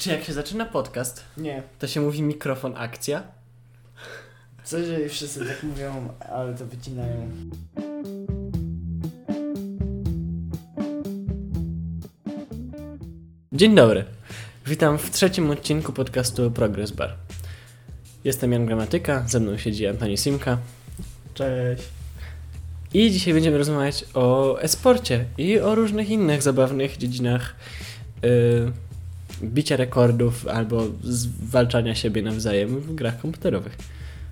Czy jak się zaczyna podcast, Nie. to się mówi mikrofon akcja? Co jeżeli wszyscy tak mówią, ale to wycinają? Dzień dobry. Witam w trzecim odcinku podcastu Progress Bar. Jestem Jan Gramatyka, ze mną siedzi Antoni Simka Cześć. i dzisiaj będziemy rozmawiać o e-sporcie i o różnych innych zabawnych dziedzinach yy, bicia rekordów albo zwalczania siebie nawzajem w grach komputerowych.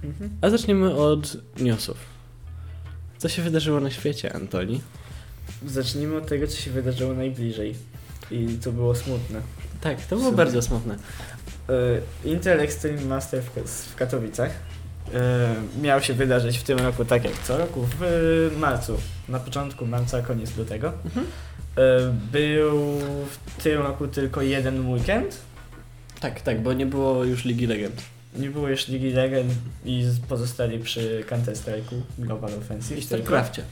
Mhm. A zaczniemy od newsów. Co się wydarzyło na świecie, Antoni? Zacznijmy od tego, co się wydarzyło najbliżej. I to było smutne. Tak, to było bardzo smutne. E, Intel Extreme Master w, Katowicach e, miał się wydarzyć w tym roku, tak jak co roku, w marcu. Na początku marca, koniec lutego. Mhm. E, Był w tym roku tylko jeden weekend. Tak, tak, bo nie było już Ligi Legend. Nie było już Ligi Legend i pozostali przy Counter Strike'u Global Offensive. I StarCrafcie.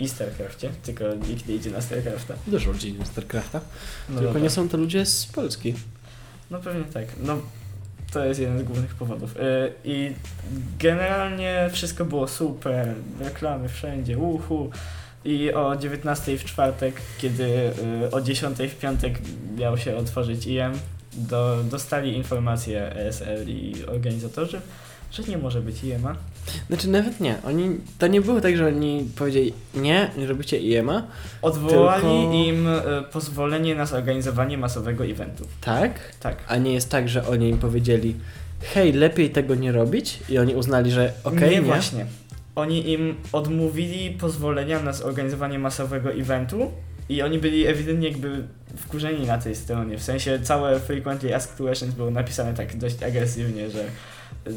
I StarCrafcie, tylko nikt nie idzie na StarCrafta. Dużo ludzi idzie do StarCrafta. No Tylko dobra. nie są to ludzie z Polski. No pewnie tak. No to jest jeden z głównych powodów. Yy, I generalnie wszystko było super, reklamy wszędzie, uhu. I o 19 w czwartek, kiedy yy, o 10 w piątek miał się otworzyć IM, do, dostali informację ESL i organizatorzy, że nie może być IEMA. Znaczy nawet nie. Oni, to nie było tak, że oni powiedzieli nie, nie robicie IEMA. Odwołali Tylko- im y, pozwolenie na zorganizowanie masowego eventu. Tak. Tak. A nie jest tak, że oni im powiedzieli hej, lepiej tego nie robić i oni uznali, że okej, nie, nie. właśnie. Oni im odmówili pozwolenia na zorganizowanie masowego eventu i oni byli ewidentnie jakby wkurzeni na tej stronie. W sensie całe frequently asked questions było napisane tak dość agresywnie, że y,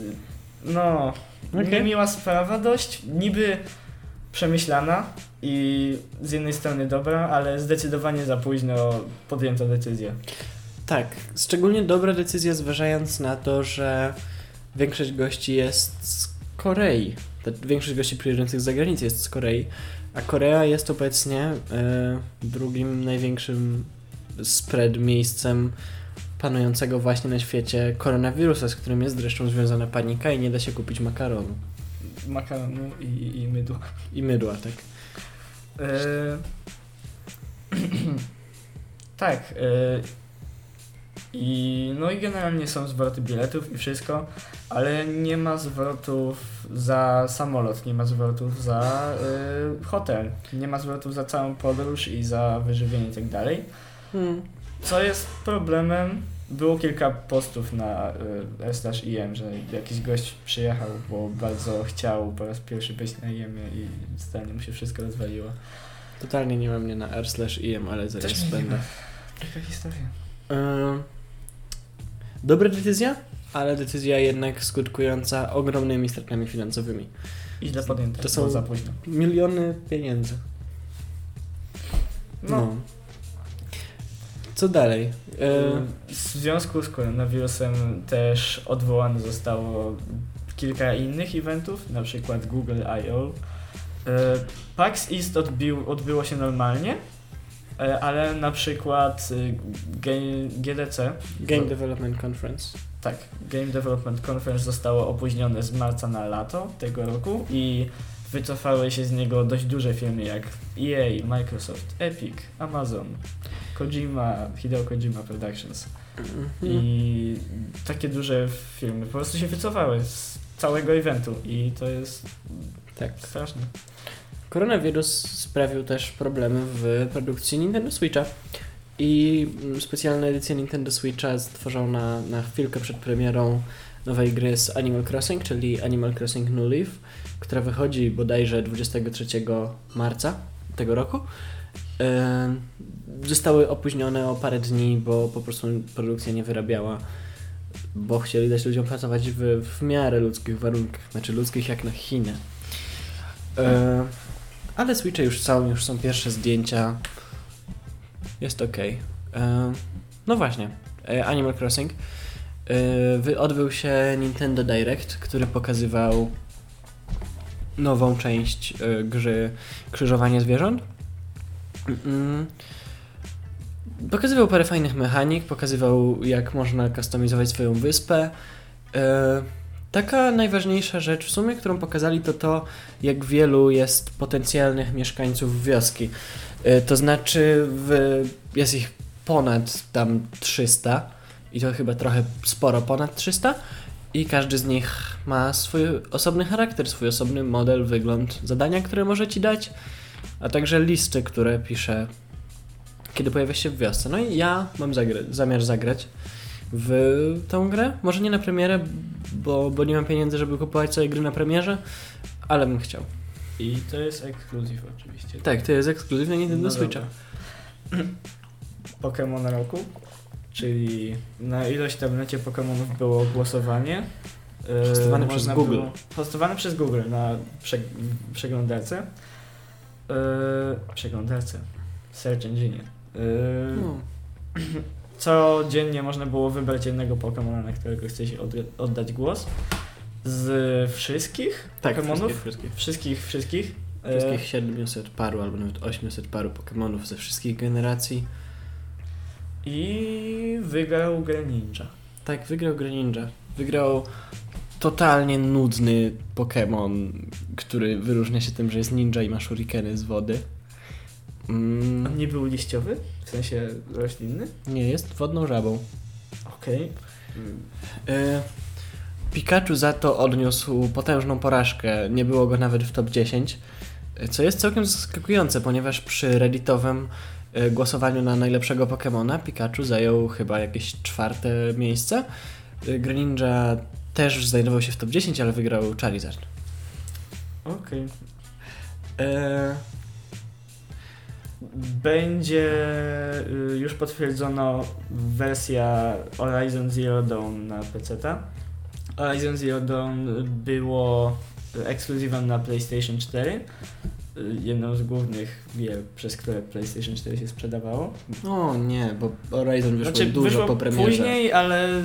no, Okej. niemiła sprawa dość, niby przemyślana i z jednej strony dobra, ale zdecydowanie za późno podjęto decyzję. Tak, szczególnie dobra decyzja zważając na to, że większość gości jest z Korei. Ta większość gości przyjeżdżających z zagranicy jest z Korei, a Korea jest obecnie e, drugim największym spread miejscem panującego właśnie na świecie koronawirusa, z którym jest zresztą związana panika i nie da się kupić makaronu Makaronu i, i mydła. i mydła, tak. E, tak. e, I no i generalnie są zwroty biletów i wszystko, ale nie ma zwrotów za samolot, nie ma zwrotów za e, hotel, nie ma zwrotów za całą podróż i za wyżywienie i tak dalej. Hmm. Co jest problemem? Było kilka postów na y, IM, że jakiś gość przyjechał, bo bardzo chciał po raz pierwszy być na IM i zdanie mu się wszystko rozwaliło. Totalnie nie ma mnie na r slash im, ale zaraz Też będę. Taka historia. Ym, Dobra decyzja, ale decyzja jednak skutkująca ogromnymi stratami finansowymi. I źle podjęte, To są- za późno. Miliony pieniędzy. No, Co dalej? E, w związku z koronawirusem też odwołane zostało kilka innych eventów, na przykład Google I.O. E, PAX East odbił, odbyło się normalnie, ale na przykład y, G- GDC, Game Development Conference. tak, Game Development Conference zostało opóźnione z marca na lato tego roku i wycofały się z niego dość duże firmy jak EA, Microsoft, Epic, Amazon, Kojima, Hideo Kojima Productions. Mhm. I takie duże firmy po prostu się wycofały z całego eventu i to jest Tak. straszne. Koronawirus sprawił też problemy w produkcji Nintendo Switcha. I specjalna edycja Nintendo Switcha stworzona na chwilkę przed premierą nowej gry z Animal Crossing, czyli Animal Crossing New Leaf, która wychodzi bodajże 23 marca tego roku. Zostały opóźnione o parę dni, bo po prostu produkcja nie wyrabiała, bo chcieli dać ludziom pracować w, w miarę ludzkich warunkach, znaczy ludzkich jak na Chiny. E, ale Switche już są, już są pierwsze zdjęcia. Jest ok. No właśnie, e, Animal Crossing. E, Odbył się Nintendo Direct, który pokazywał nową część e, gry Krzyżowanie Zwierząt. Mm, Pokazywał parę fajnych mechanik, pokazywał jak można kustomizować swoją wyspę. Taka najważniejsza rzecz w sumie, którą pokazali, to to, jak wielu jest potencjalnych mieszkańców wioski. E, to znaczy, w, jest ich ponad tam 300 i to chyba trochę sporo ponad 300 i każdy z nich ma swój osobny charakter, swój osobny model, wygląd, zadania, które może ci dać, a także listy, które pisze kiedy pojawia się w wiosce. No i ja mam zagra zamiar zagrać w tą grę. Może nie na premierę, bo, bo nie mam pieniędzy, żeby kupować sobie gry na premierze, ale bym chciał. I to jest ekskluzyw oczywiście. Tak, to jest ekskluzyw na Nintendo No Switcha. Pokémon roku, czyli na ilość tablecie Pokémonów było głosowanie. E, Hostowane przez można Google. Było, hostowane przez Google na prze, przeglądarce. E, przeglądarce. Search Engine. E, No. Codziennie można było wybrać jednego Pokémona, na którego chce się od, oddać głos. Z wszystkich Tak, Pokemonów? wszystkich, wszystkich. Wszystkich, wszystkich. E, Wszystkich 700 paru, albo nawet 800 paru Pokémonów ze wszystkich generacji. I wygrał grę Ninja. Tak, wygrał Greninja. Wygrał totalnie nudny Pokémon, który wyróżnia się tym, że jest ninja i ma shurikeny z wody. Mm, On nie był liściowy? W sensie roślinny? nie, jest wodną żabą. Okej. E, Pikachu za to odniósł potężną porażkę. Nie było go nawet w top 10. e, Co jest całkiem zaskakujące, ponieważ przy redditowym e, głosowaniu na najlepszego Pokemona Pikachu zajął chyba jakieś czwarte miejsce. E, Greninja też znajdował się w top 10, ale wygrał Charizard. Okej. E, Będzie y, już potwierdzono wersja Horizon Zero Dawn na PC. Horizon Zero Dawn było ekskluzywem na PlayStation 4. y, Jedną z głównych gier, przez które PlayStation 4 się sprzedawało. o nie, bo Horizon wyszło Znaczy, dużo wyszło po premierze. później, ale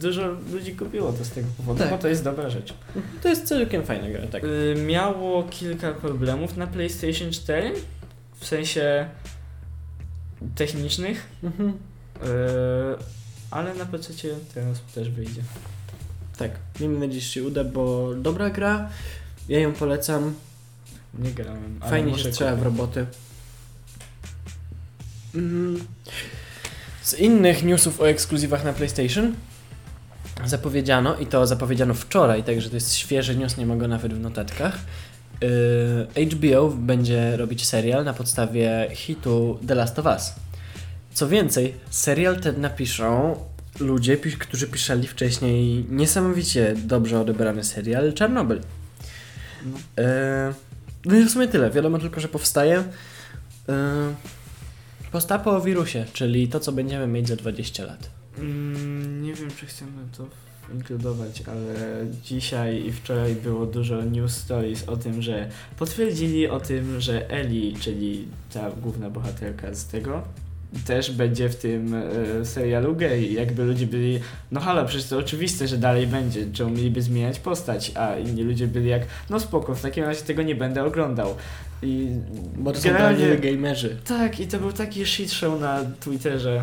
dużo ludzi kupiło to z tego powodu, Tak. bo to jest dobra rzecz. To jest całkiem fajna gra, tak. Y, miało kilka problemów na PlayStation 4, w sensie technicznych, Mhm. y, ale na PC teraz też wyjdzie. Tak, miejmy nadzieję, że się uda, bo dobra gra, ja ją polecam. Nie grałem. Fajnie się strzela w roboty. Mm. Z innych newsów o ekskluzywach na PlayStation zapowiedziano, i to zapowiedziano wczoraj, także to jest świeży news, nie ma go nawet w notatkach. Yy, HBO będzie robić serial na podstawie hitu The Last of Us. Co więcej, serial ten napiszą ludzie, którzy pisali wcześniej niesamowicie dobrze odebrany serial Czarnobyl. No. E, No i w sumie tyle. Wiadomo tylko, że powstaje. E, Postapo o wirusie, czyli to, co będziemy mieć za 20 lat. Mm, nie wiem, czy chcemy to inkludować, ale dzisiaj i wczoraj było dużo news stories o tym, że potwierdzili o tym, że Ellie, czyli ta główna bohaterka z tego, też będzie w tym e, serialu gay. Jakby ludzie byli, no halo, przecież to oczywiste, że dalej będzie, czemu mieliby zmieniać postać, a inni ludzie byli jak, no spoko, w takim razie tego nie będę oglądał. I Bo to są generalnie- prawdziwi gamerzy. tak, i to był taki shit show na Twitterze,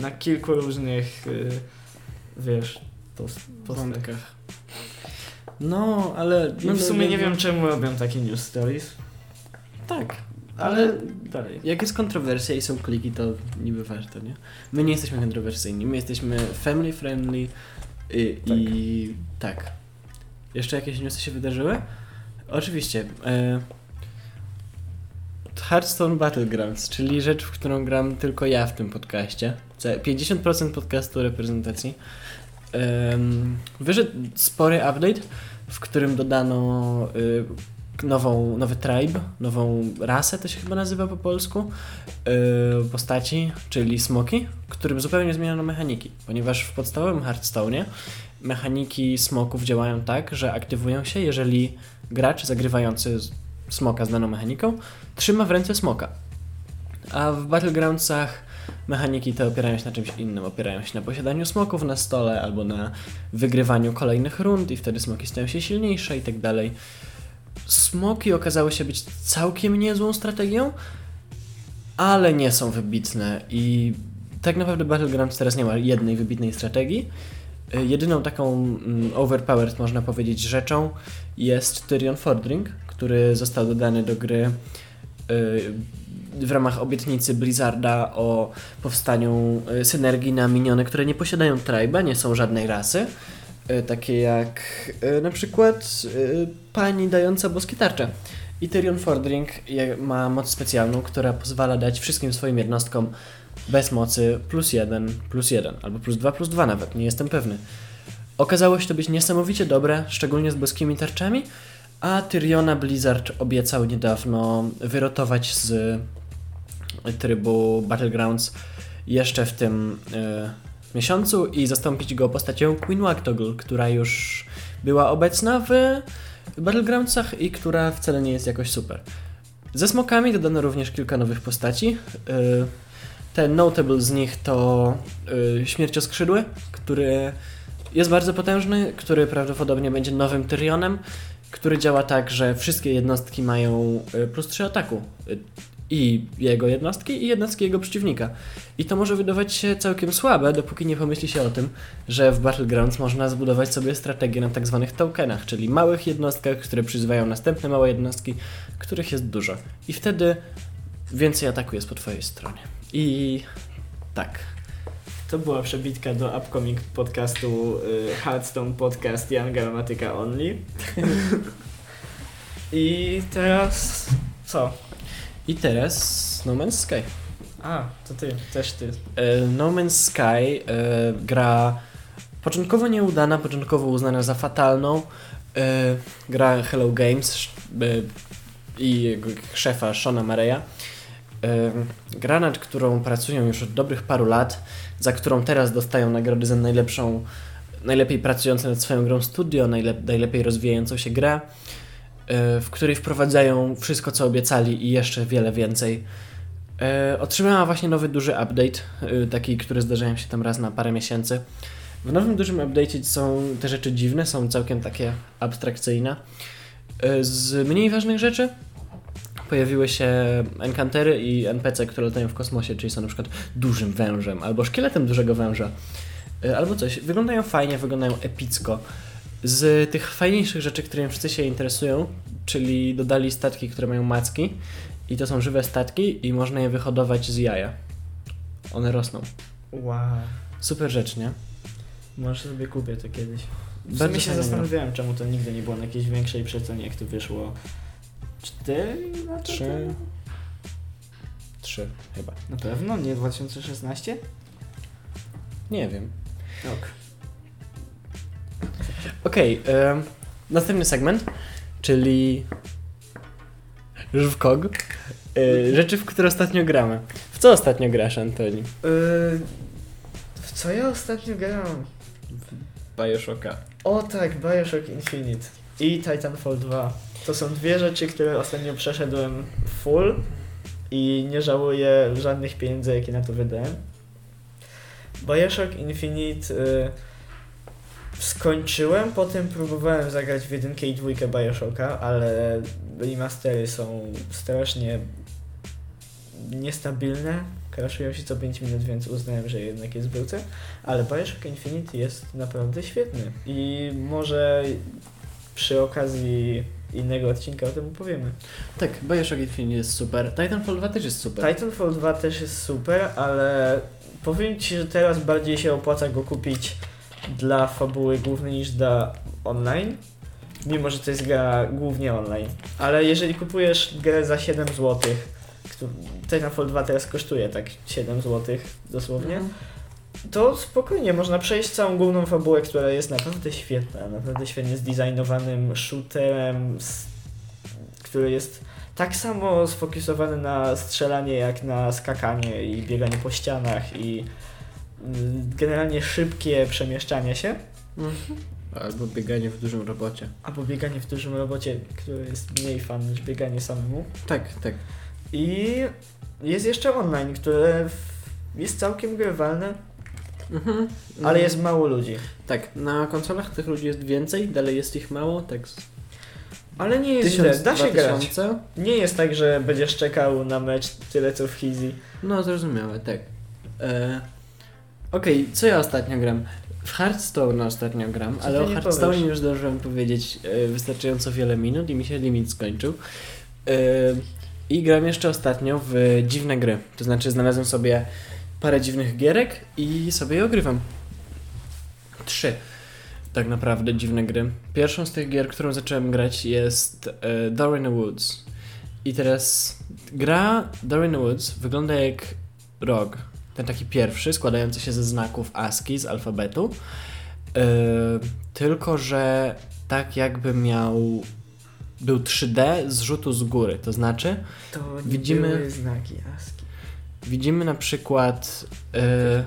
na kilku różnych, y, wiesz, post, wątkach. No, ale... No w sumie nie wiem, czemu robią takie news stories, Tak, ale ale dalej. jak jest kontrowersja i są kliki, to niby warto, nie? My nie jesteśmy kontrowersyjni, my jesteśmy family friendly i Tak. i tak. Jeszcze jakieś newsy się wydarzyły? Oczywiście. E, Hearthstone Battlegrounds, czyli rzecz, w którą gram tylko ja w tym podcaście. Ca- 50% podcastu reprezentacji. Wyszedł spory update, w którym dodano y, nową, nowy tribe, nową rasę, to się chyba nazywa po polsku, y, postaci, czyli smoki, którym zupełnie zmieniono mechaniki, ponieważ w podstawowym Hearthstone'ie mechaniki smoków działają tak, że aktywują się, jeżeli gracz zagrywający smoka z daną mechaniką trzyma w ręce smoka. A w Battlegroundsach mechaniki te opierają się na czymś innym. Opierają się na posiadaniu smoków na stole albo na wygrywaniu kolejnych rund i wtedy smoki stają się silniejsze i tak dalej. Smoki okazały się być całkiem niezłą strategią, ale nie są wybitne i tak naprawdę Battlegrounds teraz nie ma jednej wybitnej strategii. Y, Jedyną taką mm, overpowered, można powiedzieć, rzeczą jest Tyrion Fordring, który został dodany do gry y, w ramach obietnicy Blizzarda o powstaniu y, synergii na miniony, które nie posiadają tribe, nie są żadnej rasy. Y, Takie jak y, na przykład pani dająca boskie tarcze. Tyrion Fordring ma moc specjalną, która pozwala dać wszystkim swoim jednostkom bez mocy plus jeden, plus jeden, albo plus dwa, plus dwa nawet, nie jestem pewny. Okazało się to być niesamowicie dobre, szczególnie z boskimi tarczami, a Tyriona Blizzard obiecał niedawno wyrotować z trybu Battlegrounds jeszcze w tym y, miesiącu i zastąpić go postacią Queen Wagtoggle, która już była obecna w Battlegroundsach i która wcale nie jest jakoś super. Ze smokami dodano również kilka nowych postaci. Y, ten notable z nich to y, Śmiercioskrzydły, który jest bardzo potężny, który prawdopodobnie będzie nowym Tyrionem, który działa tak, że wszystkie jednostki mają plus 3 ataku. I jego jednostki, i jednostki jego przeciwnika. I to może wydawać się całkiem słabe, dopóki nie pomyśli się o tym, że w Battlegrounds można zbudować sobie strategię na tak zwanych tokenach, czyli małych jednostkach, które przyzywają następne małe jednostki, których jest dużo. I wtedy więcej ataku jest po twojej stronie. I tak. To była przebitka do upcoming podcastu y, Hearthstone Podcast Jan Gramatyka Only. I teraz co? I teraz No Man's Sky. A, to ty, też ty. E, No Man's Sky e, gra początkowo nieudana, początkowo uznana za fatalną. E, gra Hello Games i jego szefa Shona Mareya. Gra, nad którą pracują już od dobrych paru lat, za którą teraz dostają nagrody za najlepszą, najlepiej pracujące nad swoją grą studio, najlep- najlepiej rozwijającą się grę, w której wprowadzają wszystko, co obiecali i jeszcze wiele więcej. E, otrzymała właśnie nowy duży update, e, taki, który zdarzają się tam raz na parę miesięcy. W nowym dużym update'cie są te rzeczy dziwne, są całkiem takie abstrakcyjne. E, z mniej ważnych rzeczy pojawiły się enkantery i NPC, które latają w kosmosie, czyli są na przykład dużym wężem, albo szkieletem dużego węża, e, albo coś. Wyglądają fajnie, wyglądają epicko. Z tych fajniejszych rzeczy, którymi wszyscy się interesują, czyli dodali statki, które mają macki, i to są żywe statki i można je wyhodować z jaja. One rosną. Wow. Super rzecz, nie? Może sobie kupię to kiedyś. W Bardzo sumie się zastanawiałem, czemu to nigdy nie było na jakiejś większej przecenie, jak to wyszło. Cztery lata Trzy. temu? Trzy chyba. Na pewno? Nie 2016? Nie wiem. Ok. Okej, em, następny segment, czyli Żywkog. E, rzeczy, w które ostatnio gramy. W co ostatnio grasz, Antoni? Yy, w co ja ostatnio grałem? Bioshocka. O tak, Bioshock Infinite i Titanfall 2. To są dwie rzeczy, które ostatnio przeszedłem full i nie żałuję żadnych pieniędzy, jakie na to wydałem. Bioshock Infinite y, skończyłem, potem próbowałem zagrać w jedynkę i dwójkę Bioshocka, ale remastery są strasznie niestabilne, crashują się co 5 minut, więc uznałem, że jednak jest wrócę. Ale Bioshock Infinite jest naprawdę świetny i może przy okazji innego odcinka o tym opowiemy. Tak, Bioshock Infinite jest super. Titanfall 2 też jest super. Titanfall 2 też jest super, ale powiem Ci, że teraz bardziej się opłaca go kupić dla fabuły głównej niż dla online. Mimo, że to jest gra głównie online. Ale jeżeli kupujesz grę za 7 zł, Titanfall 2 teraz kosztuje tak 7 zł dosłownie, Mhm. to spokojnie można przejść całą główną fabułę, która jest naprawdę świetna, naprawdę świetnie zdesignowanym shooterem, który jest tak samo sfokusowany na strzelanie jak na skakanie i bieganie po ścianach i generalnie szybkie przemieszczanie się, Mhm. Albo bieganie w dużym robocie. albo bieganie w dużym robocie, które jest mniej fan niż bieganie samemu. Tak, tak. I jest jeszcze online, które jest całkiem grywalne, Mhm. ale jest mało ludzi. Tak, na konsolach tych ludzi jest więcej, dalej jest ich mało, tak. Ale nie jest źle, da się grać. tysiące? Nie jest tak, że będziesz czekał na mecz tyle co w Hizi. No, zrozumiałe, tak. E, Okej, co ja ostatnio gram? W Hearthstone ostatnio gram, Co ale o Hearthstone powiesz? już zdążyłem powiedzieć e, wystarczająco wiele minut i mi się limit skończył. E, I gram jeszcze ostatnio w dziwne gry. To znaczy znalazłem sobie parę dziwnych gierek i sobie je ogrywam. Trzy tak naprawdę dziwne gry. Pierwszą z tych gier, którą zacząłem grać jest e, Door in the Woods. I teraz gra Door in the Woods wygląda jak rog. Ten taki pierwszy, składający się ze znaków ASCII z alfabetu. E, tylko, że tak jakby miał był 3D z rzutu z góry. To znaczy To Widzimy- znaki ASCII. widzimy na przykład e,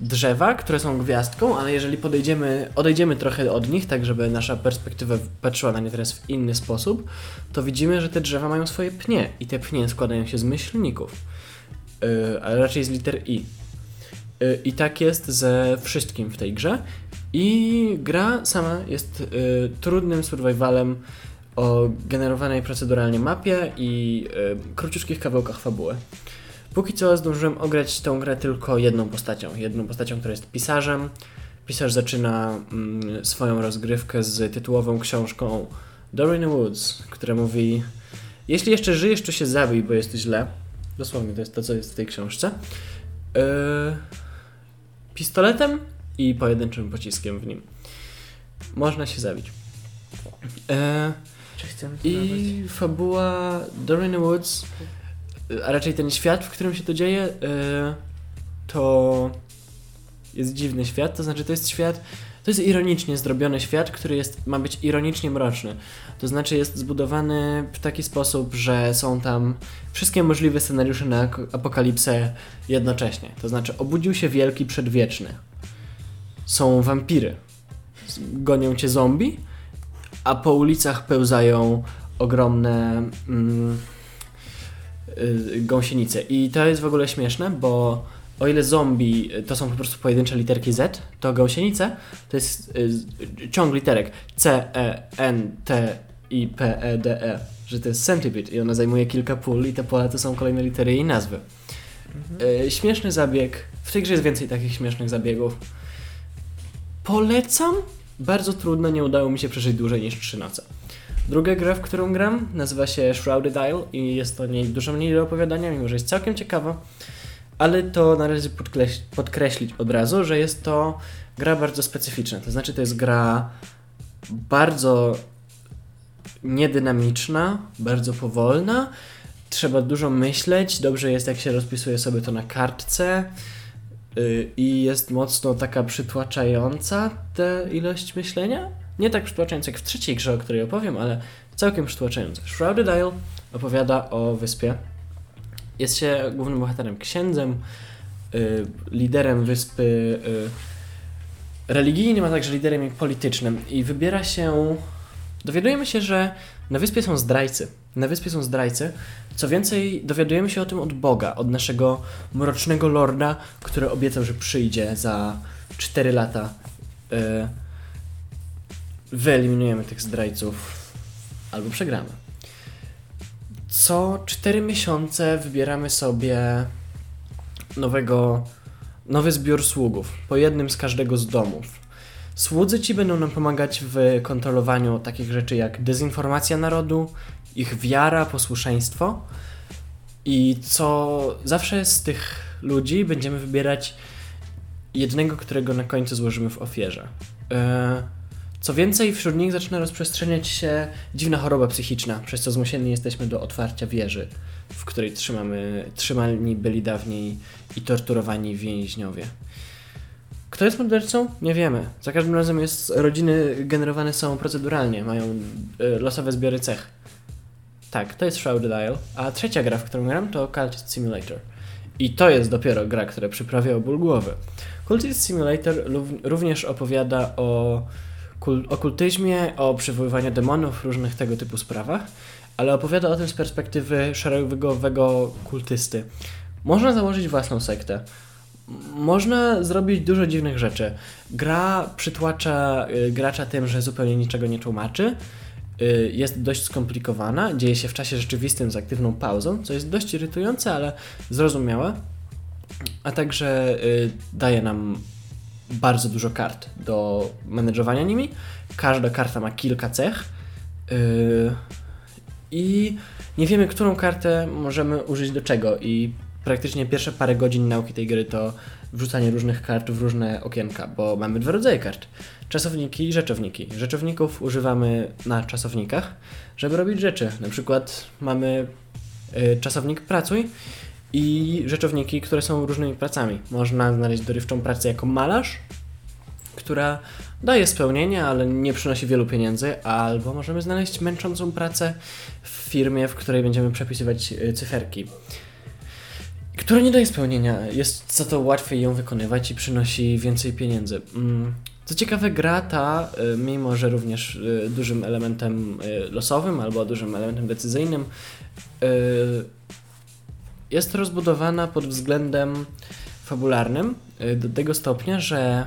drzewa, które są gwiazdką, ale jeżeli podejdziemy, odejdziemy trochę od nich, tak żeby nasza perspektywa patrzyła na nie teraz w inny sposób, to widzimy, że te drzewa mają swoje pnie i te pnie składają się z myślników, yy, ale raczej z liter I. Yy, I tak jest ze wszystkim w tej grze. I gra sama jest yy, trudnym survivalem o generowanej proceduralnie mapie i króciutkich kawałkach fabuły. Póki co zdążyłem ograć tą grę tylko jedną postacią. Jedną postacią, która jest pisarzem. Pisarz zaczyna mm, swoją rozgrywkę z tytułową książką the Woods, która mówi jeśli jeszcze żyjesz, to się zabij, bo jest źle. Dosłownie to jest to, co jest w tej książce. Yy, pistoletem i pojedynczym pociskiem w nim. Można się zabić. Yy, Czy chcemy i fabuła the Woods, a raczej ten świat, w którym się to dzieje, y, to jest dziwny świat. To znaczy, to jest świat, to jest ironicznie zrobiony świat, który jest, ma być ironicznie mroczny. To znaczy, jest zbudowany w taki sposób, że są tam wszystkie możliwe scenariusze na apokalipsę jednocześnie. To znaczy, obudził się wielki przedwieczny. Są wampiry. Gonią cię zombie a po ulicach pełzają ogromne mm, y, gąsienice. I to jest w ogóle śmieszne, bo o ile zombie to są po prostu pojedyncze literki Z, to gąsienice to jest y, ciąg literek C, E, N, T, I, P, E, D, E. Że to jest centipede i ona zajmuje kilka pól i te pola to są kolejne litery i nazwy. Mhm. Y, śmieszny zabieg. W tej grze jest więcej takich śmiesznych zabiegów. Polecam. Bardzo trudno, nie udało mi się przeżyć dłużej niż 3 noce. Druga gra, w którą gram, nazywa się Shrouded Isle i jest o niej dużo mniej do opowiadania, mimo że jest całkiem ciekawa. Ale to należy podkreś- podkreślić od razu, że jest to gra bardzo specyficzna. To znaczy, to jest gra bardzo niedynamiczna, bardzo powolna. Trzeba dużo myśleć. Dobrze jest, jak się rozpisuje sobie to na kartce. Yy, I jest mocno taka przytłaczająca tę ilość myślenia. Nie tak przytłaczająca jak w trzeciej grze, o której opowiem, ale całkiem przytłaczająca. Shrouded Isle opowiada o wyspie. Jest się głównym bohaterem księdzem, yy, liderem wyspy yy, religijnym, a także liderem politycznym. I wybiera się. Dowiadujemy się, że na wyspie są zdrajcy. Na wyspie są zdrajcy. Co więcej, dowiadujemy się o tym od Boga, od naszego mrocznego lorda, który obiecał, że przyjdzie za 4 lata. Yy, wyeliminujemy tych zdrajców albo przegramy. Co 4 miesiące wybieramy sobie nowego, nowy zbiór sługów, po jednym z każdego z domów. Słudzy ci będą nam pomagać w kontrolowaniu takich rzeczy jak dezinformacja narodu, ich wiara, posłuszeństwo. I co zawsze z tych ludzi będziemy wybierać jednego, którego na końcu złożymy w ofierze. E, Co więcej, wśród nich zaczyna rozprzestrzeniać się dziwna choroba psychiczna, przez co zmusieni jesteśmy do otwarcia wieży, w której trzymamy, trzymani byli dawniej i torturowani więźniowie. Kto jest mordercą? Nie wiemy. Za każdym razem jest, rodziny generowane są proceduralnie, mają e, losowe zbiory cech. Tak, to jest Shrouded Isle. A trzecia gra, w którą gram, to Cultist Simulator. I to jest dopiero gra, która przyprawia o ból głowy. Cultist Simulator również opowiada o okultyzmie, o przywoływaniu demonów, różnych tego typu sprawach, ale opowiada o tym z perspektywy szeregowego kultysty. Można założyć własną sektę. Można zrobić dużo dziwnych rzeczy. Gra przytłacza y, gracza tym, że zupełnie niczego nie tłumaczy y, jest dość skomplikowana, dzieje się w czasie rzeczywistym z aktywną pauzą, co jest dość irytujące, ale zrozumiałe, a także y, daje nam bardzo dużo kart do managerowania nimi. Każda karta ma kilka cech y, i nie wiemy, którą kartę możemy użyć do czego i praktycznie pierwsze parę godzin nauki tej gry to wrzucanie różnych kart w różne okienka, bo mamy dwa rodzaje kart. Czasowniki i rzeczowniki. Rzeczowników używamy na czasownikach, żeby robić rzeczy. Na przykład mamy y, czasownik pracuj i rzeczowniki, które są różnymi pracami. Można znaleźć dorywczą pracę jako malarz, która daje spełnienie, ale nie przynosi wielu pieniędzy, albo możemy znaleźć męczącą pracę w firmie, w której będziemy przepisywać y, cyferki która nie daje spełnienia. Jest za to łatwiej ją wykonywać i przynosi więcej pieniędzy. Mm, co ciekawe, gra ta, y, mimo że również y, dużym elementem losowym albo dużym elementem decyzyjnym, jest rozbudowana pod względem fabularnym do tego stopnia, że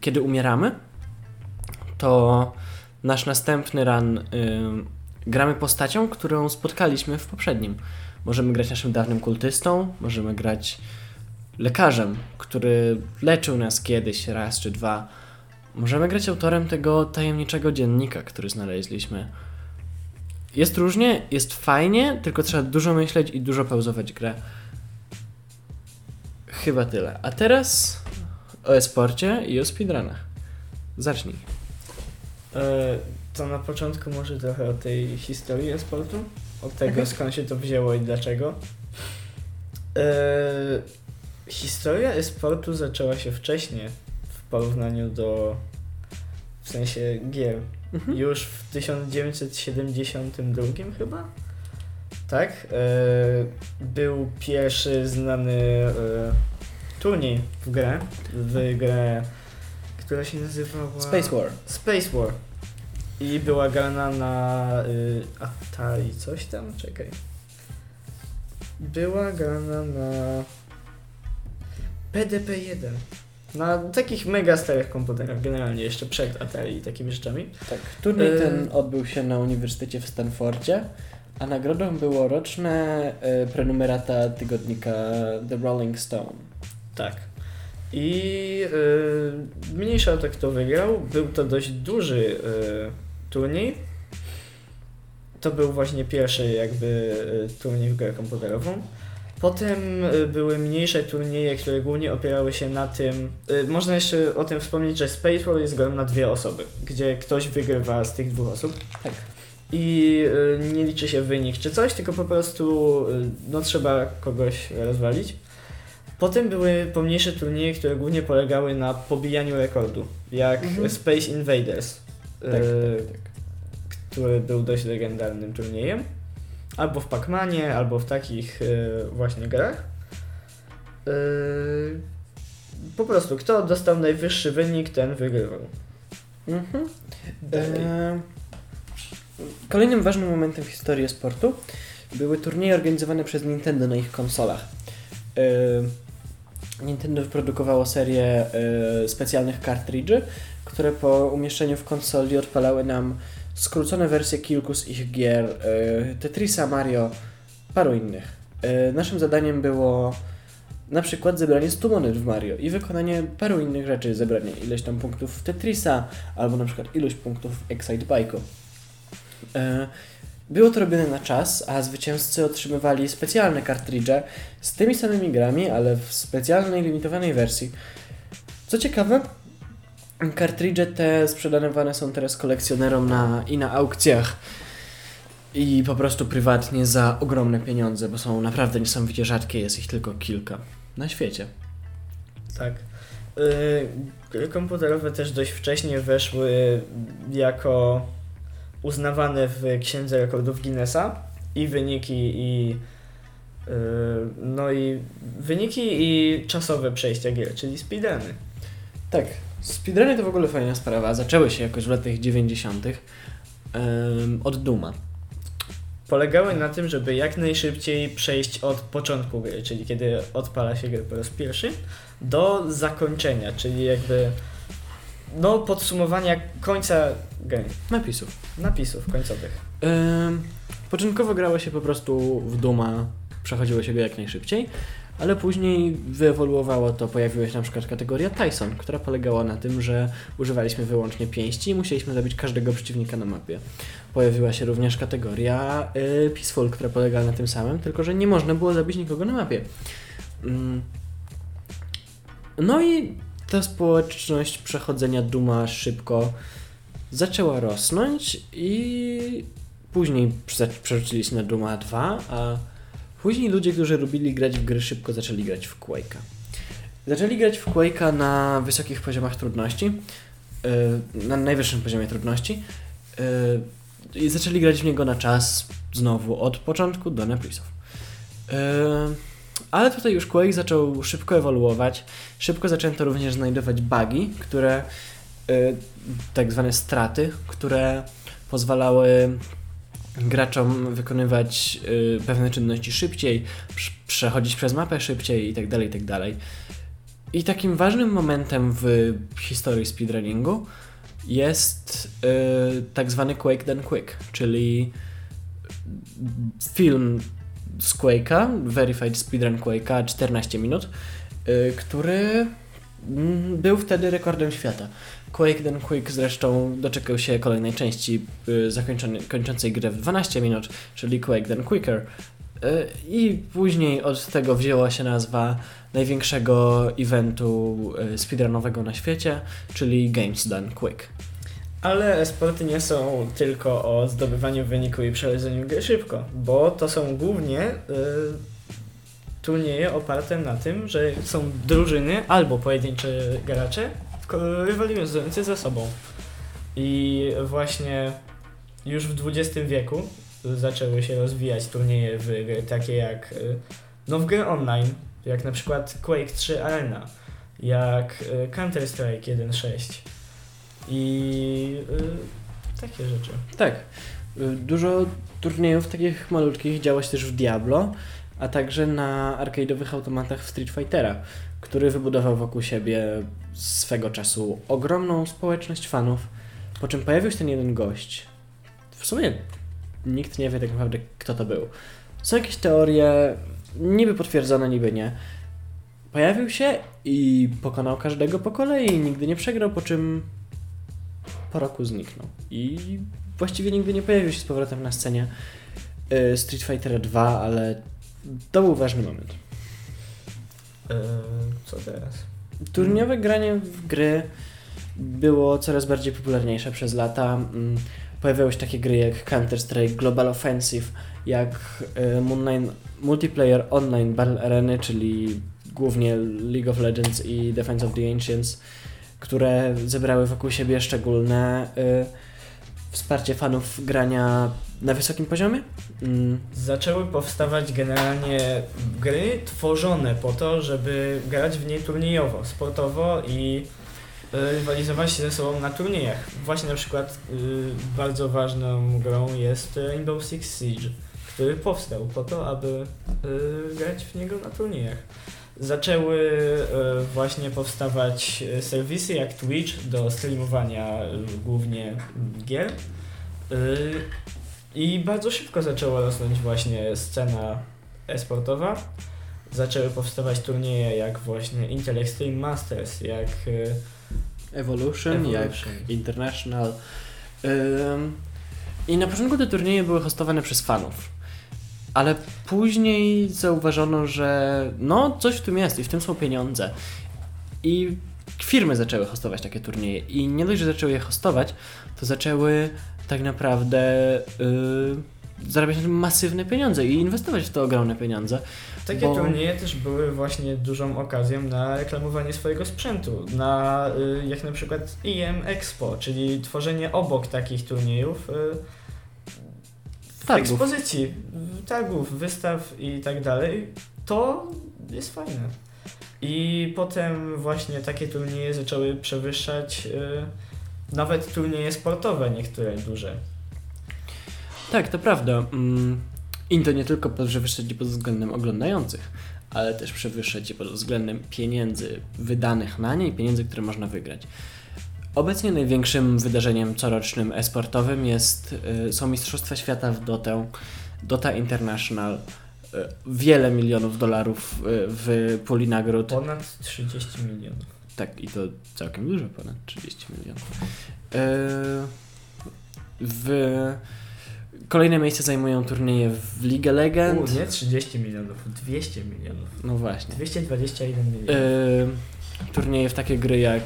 kiedy umieramy, to nasz następny run gramy postacią, którą spotkaliśmy w poprzednim. Możemy grać naszym dawnym kultystą, możemy grać lekarzem, który leczył nas kiedyś raz czy dwa. Możemy grać autorem tego tajemniczego dziennika, który znaleźliśmy. Jest różnie, jest fajnie, tylko trzeba dużo myśleć i dużo pauzować grę. Chyba tyle. A teraz o esporcie i o speedrunach. Zacznij. E, to na początku może trochę o tej historii esportu od tego, mhm. skąd się to wzięło i dlaczego. E, historia e-sportu zaczęła się wcześniej w porównaniu do w sensie gier. Mhm. Już w 1972 chyba? Tak? E, był pierwszy znany e, turniej w grę, w grę, która się nazywała... Space War. Space War. I była grana na y, Atari, coś tam, czekaj. Była grana na PDP-1. Na takich mega starych komputerach, generalnie jeszcze przed Atari i takimi rzeczami. Tak, turniej y ten odbył się na Uniwersytecie w Stanfordzie, a nagrodą było roczne y, prenumerata tygodnika The Rolling Stone. Tak. I y, mniejsza o to, kto wygrał. Był to dość duży y, turniej. To był właśnie pierwszy jakby e, turniej w grę komputerową. Potem e, były mniejsze turnieje, które głównie opierały się na tym. E, można jeszcze o tym wspomnieć, że Space War jest grą na dwie osoby, gdzie ktoś wygrywa z tych dwóch osób. Tak. I nie liczy się wynik czy coś, tylko po prostu no, trzeba kogoś rozwalić. Potem były pomniejsze turnieje, które głównie polegały na pobijaniu rekordu, jak mhm. Space Invaders. Tak, tak, tak. który był dość legendarnym turniejem. Albo w Pac-Manie, albo w takich e, właśnie grach. E, po prostu, kto dostał najwyższy wynik, ten wygrywał. Mhm. E, kolejnym ważnym momentem w historii sportu były turnieje organizowane przez Nintendo na ich konsolach. Nintendo wyprodukowało serię specjalnych kartridży, które po umieszczeniu w konsoli odpalały nam skrócone wersje kilku z ich gier, e, Tetrisa, Mario, paru innych. E, naszym zadaniem było na przykład zebranie 100 monet w Mario i wykonanie paru innych rzeczy, zebranie ileś tam punktów w Tetrisa, albo na przykład ilość punktów w Excite Bike'u. E, było to robione na czas, a zwycięzcy otrzymywali specjalne kartridże z tymi samymi grami, ale w specjalnej, limitowanej wersji. Co ciekawe, Kartridże te sprzedawane są teraz kolekcjonerom na, i na aukcjach i po prostu prywatnie za ogromne pieniądze, bo są naprawdę niesamowicie rzadkie, jest ich tylko kilka na świecie. Tak. Yy, gry komputerowe też dość wcześnie weszły jako uznawane w księdze rekordów Guinnessa i wyniki i yy, no i wyniki i czasowe przejścia gier, czyli speedruny. Tak, Speedruny to w ogóle fajna sprawa. Zaczęły się jakoś w latach 90. Um, od Duma. Polegały na tym, żeby jak najszybciej przejść od początku gry, czyli kiedy odpala się grę po raz pierwszy, do zakończenia, czyli jakby no, podsumowania końca gry. Napisów. Napisów końcowych. Ym, początkowo grało się po prostu w Duma, przechodziło się go jak najszybciej, ale później wyewoluowało to, pojawiła się na przykład kategoria Tyson, która polegała na tym, że używaliśmy wyłącznie pięści i musieliśmy zabić każdego przeciwnika na mapie. Pojawiła się również kategoria y, Peaceful, która polegała na tym samym, tylko że nie można było zabić nikogo na mapie. Ym, no i ta społeczność przechodzenia Duma szybko zaczęła rosnąć i później prze- przerzucili się na Duma 2, a później ludzie, którzy lubili grać w gry, szybko zaczęli grać w Quake'a. Zaczęli grać w Quake'a na wysokich poziomach trudności, yy, na najwyższym poziomie trudności yy, i zaczęli grać w niego na czas znowu od początku do Neprisów. Yy, ale tutaj już Quake zaczął szybko ewoluować, szybko zaczęto również znajdować bugi, które y, tak zwane straty, które pozwalały graczom wykonywać y, pewne czynności szybciej, prz- przechodzić przez mapę szybciej itd., itd. I takim ważnym momentem w historii speedrunningu jest y, tak zwany Quake Then Quick, czyli film z Quake'a, Verified Speedrun Quake'a 14 minut, y, który mm, był wtedy rekordem świata. Quake Then Quick zresztą doczekał się kolejnej części y, zakończony- kończącej grę w 12 minut, czyli Quake Then Quicker. Y, I później od tego wzięła się nazwa największego eventu y, speedrunowego na świecie, czyli Games Done Quick. Ale sporty nie są tylko o zdobywaniu wyniku i przechodzeniu gry szybko, bo to są głównie y, turnieje oparte na tym, że są drużyny albo pojedyncze gracze rywalizujące ze sobą. I właśnie już w XX wieku zaczęły się rozwijać turnieje w gry takie jak y, no w gry online, jak na przykład Quake 3 Arena, jak y, Counter-Strike 1.6 i y, takie rzeczy. Tak. Dużo turniejów takich malutkich działo się też w Diablo, a także na arcade'owych automatach w Street Fightera, który wybudował wokół siebie swego czasu ogromną społeczność fanów, po czym pojawił się ten jeden gość. W sumie nikt nie wie tak naprawdę, kto to był. Są jakieś teorie, niby potwierdzone, niby nie. Pojawił się i pokonał każdego po kolei, nigdy nie przegrał, po czym po roku zniknął. I właściwie nigdy nie pojawił się z powrotem na scenie y, Street Fighter 2, ale to był ważny moment. Y, co teraz? Turniejowe granie w gry było coraz bardziej popularniejsze przez lata. Mm, Pojawiały się takie gry jak Counter-Strike Global Offensive, jak y, Moonline Multiplayer Online Battle Areny, czyli głównie League of Legends i Defense of the Ancients, które zebrały wokół siebie szczególne y, wsparcie fanów grania na wysokim poziomie. Mm, Zaczęły powstawać generalnie gry tworzone po to, żeby grać w nie turniejowo, sportowo i y, rywalizować się ze sobą na turniejach. Właśnie na przykład y, bardzo ważną grą jest Rainbow Six Siege, który powstał po to, aby y, grać w niego na turniejach. Zaczęły y, właśnie powstawać y, serwisy jak Twitch do streamowania y, głównie gier. I bardzo szybko zaczęła rosnąć właśnie scena e-sportowa. Zaczęły powstawać turnieje jak właśnie Intel Extreme Masters, jak Evolution, Evolution. jak International. I na początku te turnieje były hostowane przez fanów. Ale później zauważono, że no, coś w tym jest i w tym są pieniądze. I firmy zaczęły hostować takie turnieje. I nie dość, że zaczęły je hostować, to zaczęły tak naprawdę yy, zarabiać na tym masywne pieniądze i inwestować w to ogromne pieniądze. takie Bo- turnieje też były właśnie dużą okazją na reklamowanie swojego sprzętu. Na y, jak na przykład IM Expo, czyli tworzenie obok takich turniejów y, Targów. ekspozycji, targów, wystaw i tak dalej. To jest fajne. I potem właśnie takie turnieje zaczęły przewyższać y, nawet turnieje sportowe, niektóre duże. Tak, to prawda. Mm, I to nie tylko przewyższa ci pod względem oglądających, ale też przewyższa ci pod względem pieniędzy wydanych na nie i pieniędzy, które można wygrać. Obecnie największym wydarzeniem corocznym esportowym jest, y, są Mistrzostwa Świata w Dotę, Dota International. Y, Wiele milionów dolarów y, w puli nagród. Ponad 30 milionów. Tak, i to całkiem dużo, ponad 30 milionów. Y, W kolejne miejsce zajmują turnieje w League of U, Legends. nie 30 milionów, 200 milionów. No właśnie. 221 milionów. Y, turnieje w takie gry jak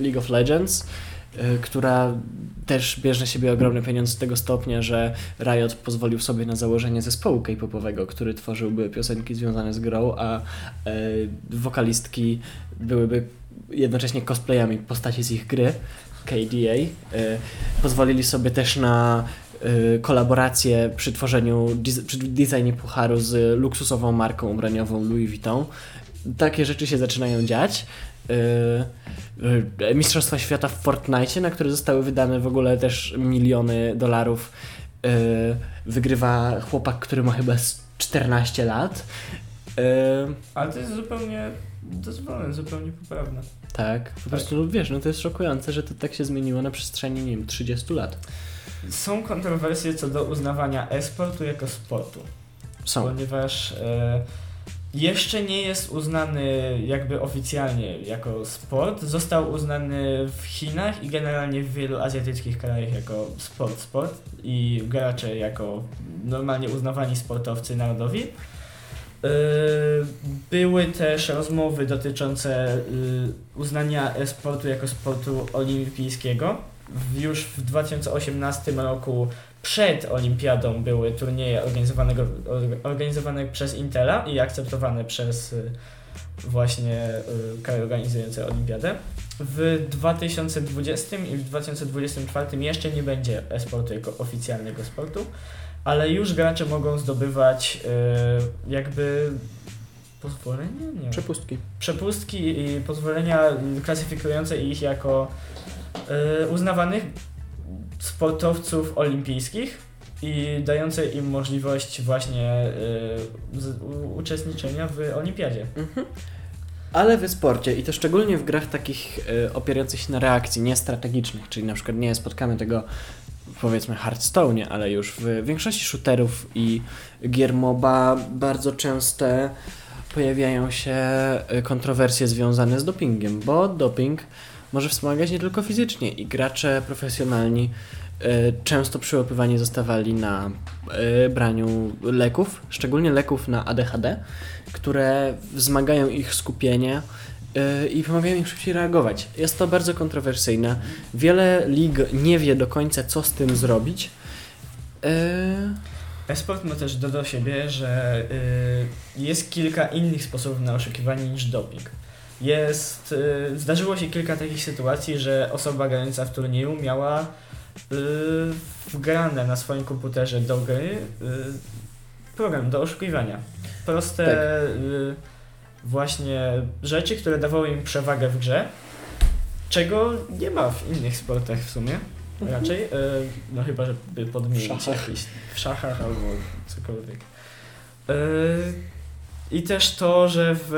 League of Legends, y, która też bierze na siebie ogromny pieniądz z tego stopnia, że Riot pozwolił sobie na założenie zespołu K-popowego, który tworzyłby piosenki związane z grą, a wokalistki byłyby jednocześnie cosplayami postaci z ich gry, KDA. Y, pozwolili sobie też na y, kolaborację przy tworzeniu, przy designie pucharu z luksusową marką ubraniową Louis Vuitton. Takie rzeczy się zaczynają dziać. Y, Mistrzostwa Świata w Fortnite, na które zostały wydane w ogóle też miliony dolarów, wygrywa chłopak, który ma chyba z 14 lat. Ale to jest zupełnie dozwolone, zupełnie poprawne. Tak, po prostu wiesz, no to jest szokujące, że to tak się zmieniło na przestrzeni, nie wiem, 30 lat. Są kontrowersje co do uznawania e-sportu jako sportu. Są. ponieważ e, jeszcze nie jest uznany jakby oficjalnie jako sport. Został uznany w Chinach i generalnie w wielu azjatyckich krajach jako sport, sport i gracze jako normalnie uznawani sportowcy narodowi. E, Były też rozmowy dotyczące y, uznania e-sportu jako sportu olimpijskiego. Już w 2018 roku przed olimpiadą były turnieje organizowanego, orga- organizowane przez Intela i akceptowane przez y, właśnie y, kraje organizujące olimpiadę. W 2020 i w 2024 jeszcze nie będzie e-sportu jako oficjalnego sportu, ale już gracze mogą zdobywać y, jakby pozwolenie? Nie. Przepustki. przepustki i pozwolenia klasyfikujące ich jako y, uznawanych sportowców olimpijskich i dające im możliwość właśnie u, uczestniczenia w olimpiadzie. Mhm. Ale w sporcie i to szczególnie w grach takich y, opierających się na reakcji, nie strategicznych, czyli na przykład nie spotkamy tego powiedzmy Hearthstone, ale już w większości shooterów i gier MOBA bardzo częste pojawiają się y, kontrowersje związane z dopingiem, bo doping może wspomagać nie tylko fizycznie i gracze profesjonalni y, często przyłapywani zostawali na y, braniu leków, szczególnie leków na ADHD, które wzmagają ich skupienie i pomagają im szybciej reagować. Jest to bardzo kontrowersyjne. Wiele lig nie wie do końca, co z tym zrobić. Y, E-sport ma też do, do siebie, że y, jest kilka innych sposobów na oszukiwanie niż doping. Jest, y, zdarzyło się kilka takich sytuacji, że osoba grająca w turnieju miała y, wgrane na swoim komputerze do gry program do oszukiwania. Proste Tak. Właśnie rzeczy, które dawały im przewagę w grze, czego nie ma w innych sportach w sumie. Raczej, y, no chyba, żeby podmienić szachach. jakieś w szachach albo cokolwiek. Y, I też to, że w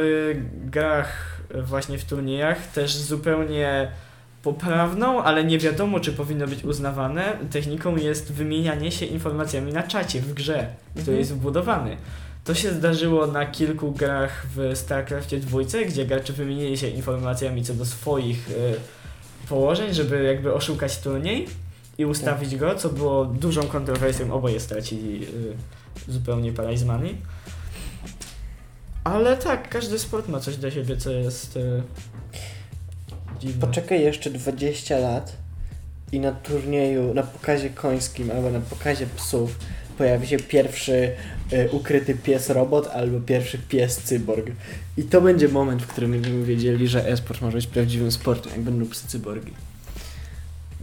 grach, właśnie w turniejach, też zupełnie poprawną, ale nie wiadomo, czy powinno być uznawane, techniką jest wymienianie się informacjami na czacie w grze, który Mhm. jest wbudowany. To się zdarzyło na kilku grach w StarCraftie 2, gdzie gracze wymienili się informacjami co do swoich y, położeń, żeby jakby oszukać turniej i ustawić go, co było dużą kontrowersją. Oboje stracili y, zupełnie prize money. Ale tak, każdy sport ma coś do siebie, co jest y, dziwne. Poczekaj jeszcze 20 lat i na turnieju, na pokazie końskim albo na pokazie psów pojawi się pierwszy y, ukryty pies robot albo pierwszy pies cyborg. I to będzie moment, w którym będziemy wiedzieli, że e-sport może być prawdziwym sportem, jak będą psy cyborgi.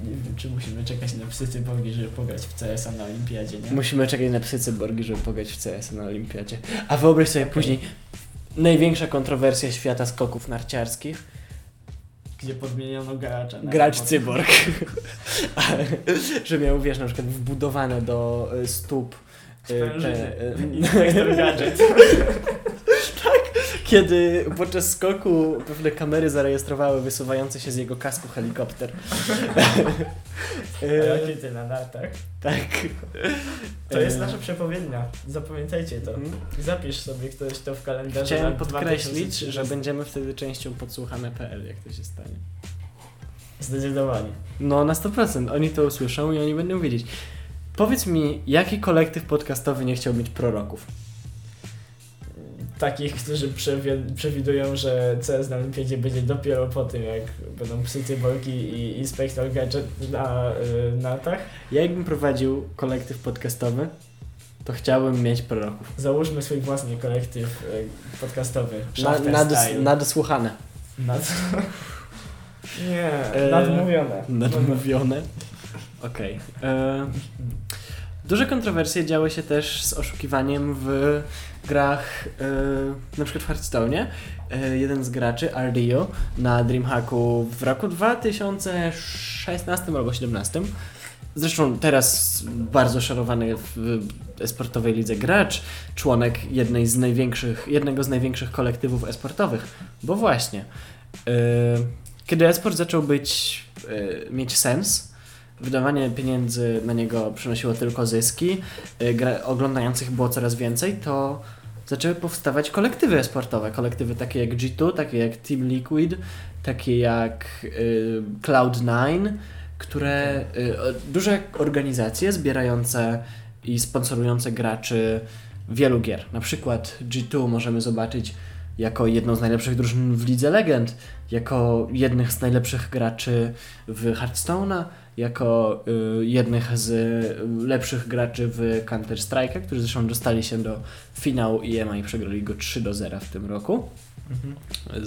Nie wiem, czy musimy czekać na psy cyborgi, żeby pograć w CS-a na olimpiadzie, nie? Musimy czekać na psy cyborgi, żeby pograć w CS na olimpiadzie. A wyobraź sobie Okej. później największa kontrowersja świata skoków narciarskich. Gdzie podmieniono gracza. Gracz cyborg. Że miał, wiesz, na przykład wbudowane do y, stóp y, Sprężyny. te, Inspektor Gadżet. kiedy podczas skoku pewne kamery zarejestrowały wysuwający się z jego kasku helikopter. E, jakie ty na nartach? tak. To jest E, nasza przepowiednia. Zapamiętajcie to. mhm. Zapisz sobie ktoś to w kalendarzu. Chciałem podkreślić, 2030. że będziemy wtedy częścią podsłuchane.pl, jak to się stanie. Zdecydowanie. No, na 100%. Oni to usłyszą i oni będą wiedzieć. Powiedz mi, jaki kolektyw podcastowy nie chciał mieć proroków? Takich, którzy przewi- przewidują, że CS na Olimpiadzie będzie dopiero po tym, jak będą psy cyborgi i, i Spectral Gadget na y, nartach. Ja jakbym prowadził kolektyw podcastowy, to chciałbym mieć proroków. Załóżmy swój własny kolektyw y, podcastowy. Na, Shafter nad, Style. nadsłuchane. Nad... Nie, E, nadmówione. Nadmówione. Okej. E, Duże kontrowersje działy się też z oszukiwaniem w grach, e, na przykład w Hearthstone. E, jeden z graczy, RDO, na Dreamhacku w roku 2016 albo 2017. Zresztą teraz bardzo szarowany w esportowej lidze gracz, członek jednej z największych, jednego z największych kolektywów esportowych. Bo właśnie, e, kiedy esport zaczął być, e, mieć sens, wydawanie pieniędzy na niego przynosiło tylko zyski, y, oglądających było coraz więcej, to zaczęły powstawać kolektywy esportowe. Kolektywy takie jak G2, takie jak Team Liquid, takie jak y, Cloud9, które y, duże organizacje zbierające i sponsorujące graczy wielu gier. Na przykład G2 możemy zobaczyć jako jedną z najlepszych drużyn w Lidze Legend, jako jednych z najlepszych graczy w Hearthstone'a, jako y, jednych z y, lepszych graczy w Counter Strike'a, którzy zresztą dostali się do finału IEMA i przegrali go 3 do 0 w tym roku Mhm.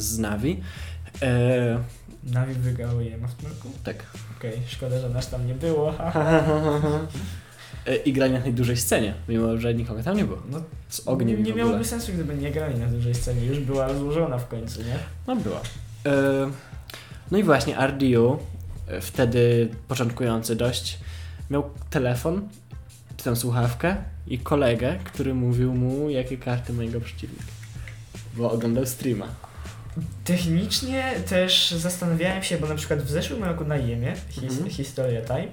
z Navi. E, Navi wygrały je w tym roku? tak. Okej, szkoda, że nas tam nie było. E, I grali na najdłużej scenie, mimo że nikogo tam nie było. No, Z ogniem nie, nie miałoby sensu, gdyby nie grali na dużej scenie. Już była rozłożona w końcu, nie? No była. E, no i właśnie RDU, wtedy początkujący dość, miał telefon, czy tam słuchawkę i kolegę, który mówił mu, jakie karty ma jego przeciwnik. Bo oglądał streama. Technicznie też zastanawiałem się, bo na przykład w zeszłym roku na Jemie, his, Mhm. Historia Time,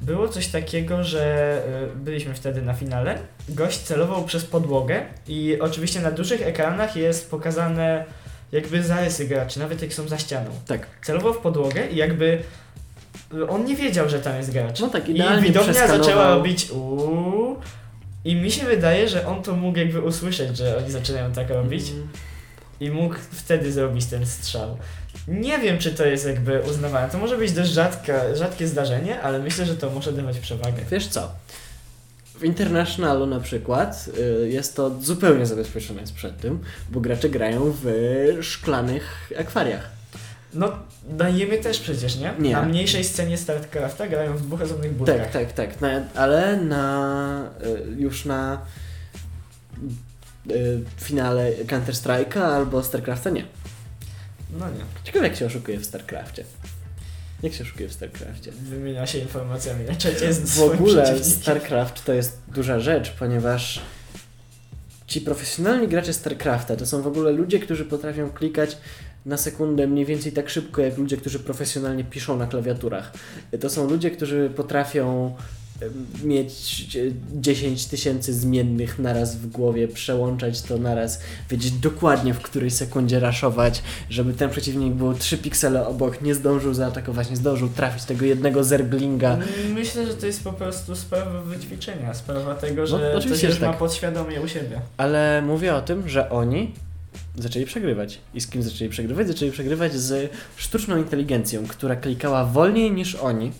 było coś takiego, że y, byliśmy wtedy na finale, gość celował przez podłogę i oczywiście na dużych ekranach jest pokazane jakby zarysy graczy, nawet jak są za ścianą. Tak. Celował w podłogę i jakby on nie wiedział, że tam jest gracz. No tak, I idealnie widownia przeskanował. zaczęła robić uuu. I mi się wydaje, że on to mógł jakby usłyszeć, że oni zaczynają tak robić Mhm. i mógł wtedy zrobić ten strzał. Nie wiem, czy to jest jakby uznawane. To może być dość rzadka, rzadkie zdarzenie, ale myślę, że to może dawać przewagę. Wiesz co? W Internationalu na przykład y, jest to zupełnie zabezpieczone przed tym, bo gracze grają w szklanych akwariach. No, dajemy też przecież, nie? Nie. Na mniejszej scenie StarCrafta grają w dwóch osobnych budkach. Tak, tak, tak. Na, ale na y, już na y, finale Counter Strike'a albo StarCrafta nie. No nie. Ciekawe jak się oszukuje w StarCrafcie. Jak się oszukuje w StarCrafcie? Wymienia się informacjami na czacie z W ogóle. StarCraft to jest duża rzecz, ponieważ ci profesjonalni gracze StarCrafta to są w ogóle ludzie, którzy potrafią klikać na sekundę mniej więcej tak szybko, jak ludzie, którzy profesjonalnie piszą na klawiaturach. To są ludzie, którzy potrafią mieć e, 10 tysięcy zmiennych naraz w głowie, przełączać to naraz, wiedzieć dokładnie w której sekundzie raszować, żeby ten przeciwnik był 3 piksele obok, nie zdążył zaatakować, nie zdążył trafić tego jednego zerblinga. Myślę, że to jest po prostu sprawa wyćwiczenia, sprawa tego, No, że to oczywiście, już że ma tak. podświadomie u siebie. Ale mówię o tym, że oni zaczęli przegrywać. I z kim zaczęli przegrywać? Zaczęli przegrywać z sztuczną inteligencją, która klikała wolniej niż oni,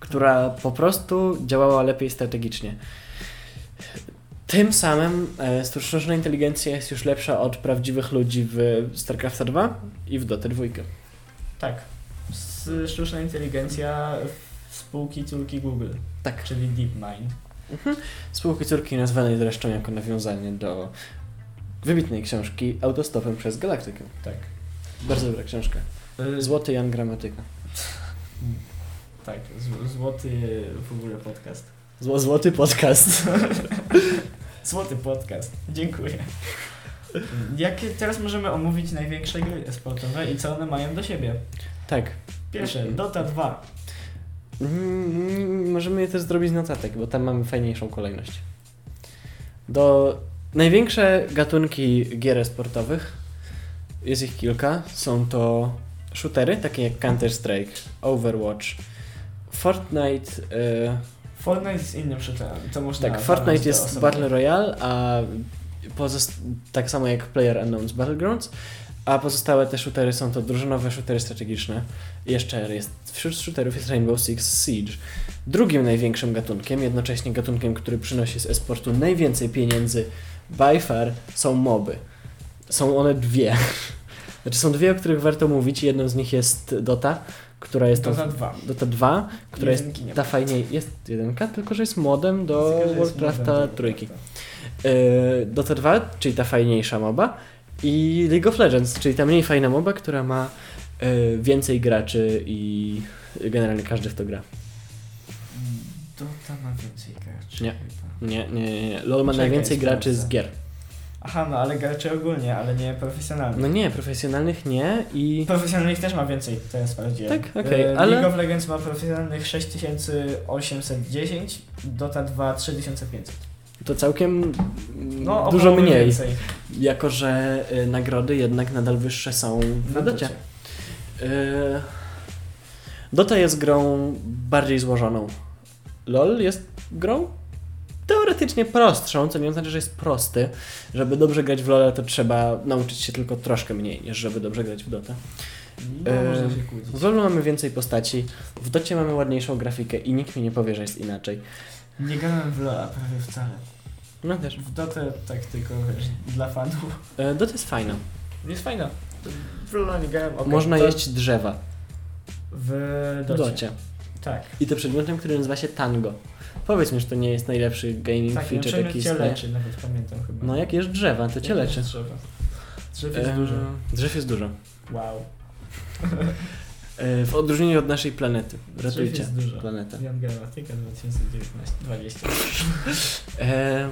która po prostu działała lepiej strategicznie. Tym samym e, sztuczna inteligencja jest już lepsza od prawdziwych ludzi w StarCraft 2 i w Dota 2. Tak. Sztuczna inteligencja spółki córki Google, Tak. czyli DeepMind. Spółki córki nazwanej zresztą jako nawiązanie do wybitnej książki Autostopem przez Galaktykę. Tak. Bardzo dobra książka. Y, Złoty Jan Gramatyka. Tak, złoty w ogóle podcast. Zło, złoty podcast. Złoty podcast. Dziękuję. Jakie teraz możemy omówić największe gry sportowe i co one mają do siebie? Tak. Pierwsze, Dota 2. Mm, Możemy je też zrobić z notatek, bo tam mamy fajniejszą kolejność. Do największe gatunki gier sportowych, jest ich kilka, są to shootery, takie jak Counter-Strike, Overwatch, Fortnite, e, Fortnite jest innym shooterem. To można tak, Fortnite jest. Battle Royale, a tak samo jak Player Unknown's Battlegrounds, a pozostałe te shootery są to drużynowe shootery strategiczne. Jeszcze jest, wśród shooterów jest Rainbow Six Siege. Drugim największym gatunkiem, jednocześnie gatunkiem, który przynosi z esportu najwięcej pieniędzy by far, są moby. Są one dwie. Znaczy są dwie, o których warto mówić. Jedną z nich jest Dota, która jest Dota tą- 2. Dota 2, która jest Jedynki ma. ta fajniej, jest jedynka, tylko że jest modem do jest Warcrafta trójki. Yy, Dota 2, czyli ta fajniejsza moba i League of Legends, czyli ta mniej fajna moba, która ma yy, więcej graczy i generalnie każdy w to gra. Dota ma więcej graczy. Nie. Nie, nie, nie, nie. LoL ma Czekaj, najwięcej graczy z gier. Aha, no ale graczy ogólnie, ale nie profesjonalnych. No nie, profesjonalnych nie i... Profesjonalnych też ma więcej, to ja sprawdziłem. Tak, okej, E, ale- League of Legends ma profesjonalnych 6810, Dota 2 3500. To całkiem No, dużo mniej, Więcej jako że y, nagrody jednak nadal wyższe są w na Docie. Yy, Dota jest grą bardziej złożoną. LOL jest grą teoretycznie prostszą, co nie oznacza, że jest prosty. Żeby dobrze grać w LOL, to trzeba nauczyć się tylko troszkę mniej, niż żeby dobrze grać w Dota. No, E. W LOL mamy więcej postaci, w Docie mamy ładniejszą grafikę i nikt mi nie powie, że jest inaczej. Nie grałem w LoL'a prawie wcale. No też. W Dotę tak tylko wiesz, dla fanów. E, Dota jest fajna. Jest fajna. W LoL'a nie grałem, okej. Można to jeść drzewa W w Docie. Docie. Tak. I to przedmiotem, który nazywa się tango. Powiedz mi, że to nie jest najlepszy gaming Tak, feature, przedmiot jaki istnieje. leczy, nawet pamiętam chyba. No jak jesz drzewa, to cię Jak leczy. jest Drzewa. Drzew jest dużo. Drzew jest dużo. Wow. E, W odróżnieniu od naszej planety. Drzew Ratujcie jest dużo. planetę. Jan Gramatyka 2019-20. E,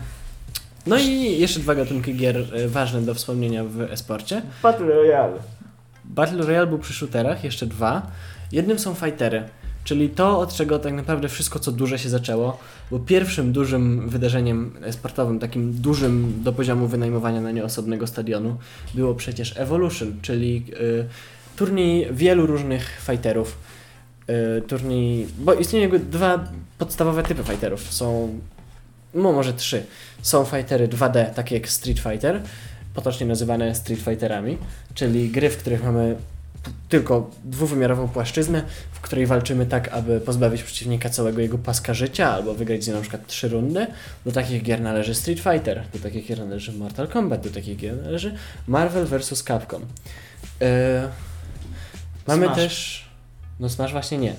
No i jeszcze dwa gatunki gier e, ważne do wspomnienia w esporcie. Battle Royale. Battle Royale był przy shooterach, jeszcze dwa. Jednym są fightery, czyli to, od czego tak naprawdę wszystko, co duże się zaczęło, bo pierwszym dużym wydarzeniem sportowym, takim dużym do poziomu wynajmowania na nie osobnego stadionu, było przecież Evolution, czyli y, turniej wielu różnych fighterów. Y, turniej, bo istnieją dwa podstawowe typy fighterów. Są, no może trzy. Są fightery 2D, takie jak Street Fighter, potocznie nazywane Street Fighterami, czyli gry, w których mamy tylko dwuwymiarową płaszczyznę, której walczymy tak, aby pozbawić przeciwnika całego jego paska życia, albo wygrać z nim na przykład trzy rundy. Do takich gier należy Street Fighter, do takich gier należy Mortal Kombat, do takich gier należy Marvel vs. Capcom. Yy, mamy Smash. też... No Smash właśnie nie.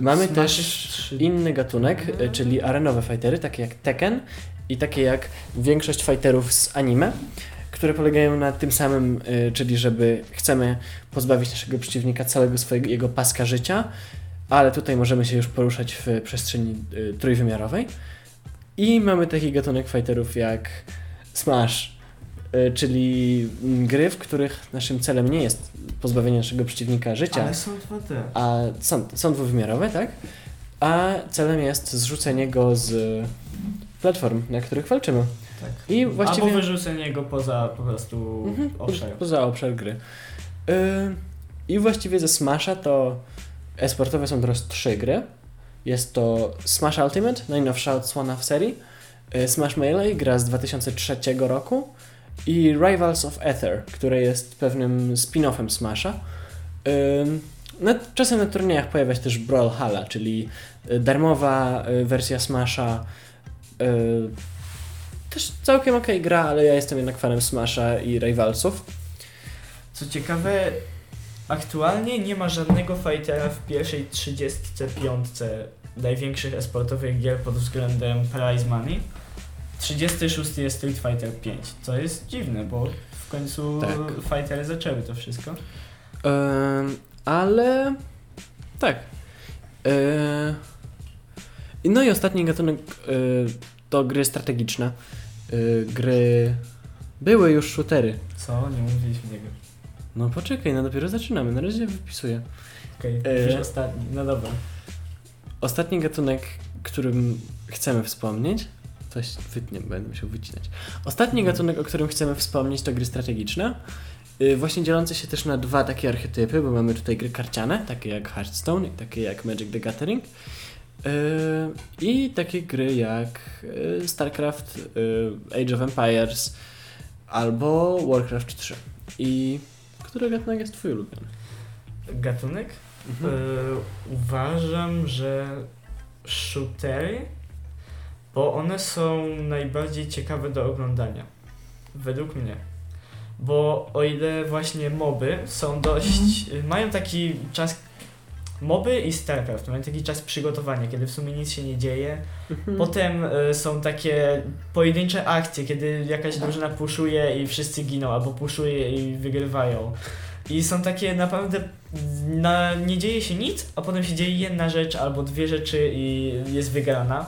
Mamy Smash też inny gatunek, y, czyli arenowe fightery, takie jak Tekken i takie jak większość fighterów z anime, które polegają na tym samym, y, czyli żeby chcemy pozbawić naszego przeciwnika całego swojego jego paska życia, ale tutaj możemy się już poruszać w przestrzeni y, trójwymiarowej. I mamy taki gatunek fighterów jak Smash, y, czyli mm, gry, w których naszym celem nie jest pozbawienie naszego przeciwnika życia, Ale są 2D. a są, są dwuwymiarowe, tak? A celem jest zrzucenie go z platform, na których walczymy. Tak. I właściwie... Albo wyrzucenie go poza po prostu Mhm, obszar. Poza obszar gry. Yy, I właściwie ze Smasha to esportowe są teraz trzy gry. Jest to Smash Ultimate, najnowsza odsłona w serii. yy, Smash Melee, gra z 2003 roku. I Rivals of Ether, które jest pewnym spin-offem Smasha. Yy, czasem na turniejach pojawia się też Brawlhalla, czyli yy, darmowa yy, wersja Smasha. Yy, też całkiem okej gra, ale ja jestem jednak fanem Smasha i Rivalsów. Co ciekawe, aktualnie nie ma żadnego fightera w pierwszej 35 największych esportowych gier pod względem prize money. 36 jest Street Fighter 5, co jest dziwne, bo w końcu Tak. fightery zaczęły to wszystko. Ym, ale tak. Yy, no i ostatni gatunek yy, to gry strategiczne. Yy, gry Były już shootery. Co? Nie mówiliśmy niego. No poczekaj, no dopiero zaczynamy, na razie wypisuję. Okej, E. już ostatni. No dobra. Ostatni gatunek, którym chcemy wspomnieć, coś wytnę, będę musiał wycinać. Ostatni gatunek, o którym chcemy wspomnieć, to gry strategiczne. Yy, Właśnie dzielące się też na dwa takie archetypy, bo mamy tutaj gry karciane, takie jak Hearthstone i takie jak Magic the Gathering. Yy, I takie gry jak yy, StarCraft, yy, Age of Empires albo Warcraft 3. I który gatunek jest twój ulubiony? Gatunek? Mhm. Uważam, że shootery, bo one są najbardziej ciekawe do oglądania. Według mnie. Bo o ile właśnie moby są dość. mają taki czas. Moby i StarCraft mają taki czas przygotowania, kiedy w sumie nic się nie dzieje. Mhm. Potem y, są takie pojedyncze akcje, kiedy jakaś drużyna puszuje i wszyscy giną, albo puszuje i wygrywają. I są takie naprawdę, na, nie dzieje się nic, a potem się dzieje jedna rzecz albo dwie rzeczy i jest wygrana.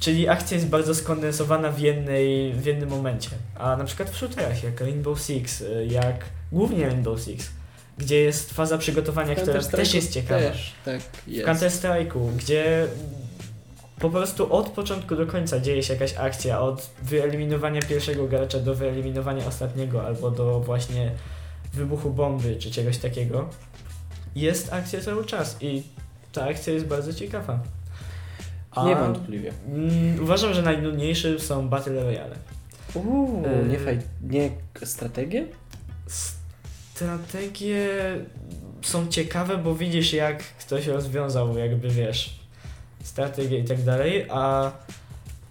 Czyli akcja jest bardzo skondensowana w, jednej, w jednym momencie. A na przykład w shooterach, jak Rainbow Six, y, jak głównie Rainbow Six, gdzie jest faza przygotowania, która też jest ciekawa. Też, tak, W jest. Counter Strike'u, gdzie po prostu od początku do końca dzieje się jakaś akcja, od wyeliminowania pierwszego gracza do wyeliminowania ostatniego, albo do właśnie wybuchu bomby, czy czegoś takiego. Jest akcja cały czas i ta akcja jest bardzo ciekawa. A, Niewątpliwie. mm, uważam, że najnudniejsze są Battle Royale. Uuu, E, nie, faj, nie strategie? Strategie są ciekawe, bo widzisz jak ktoś rozwiązał, jakby wiesz, strategię i tak dalej, a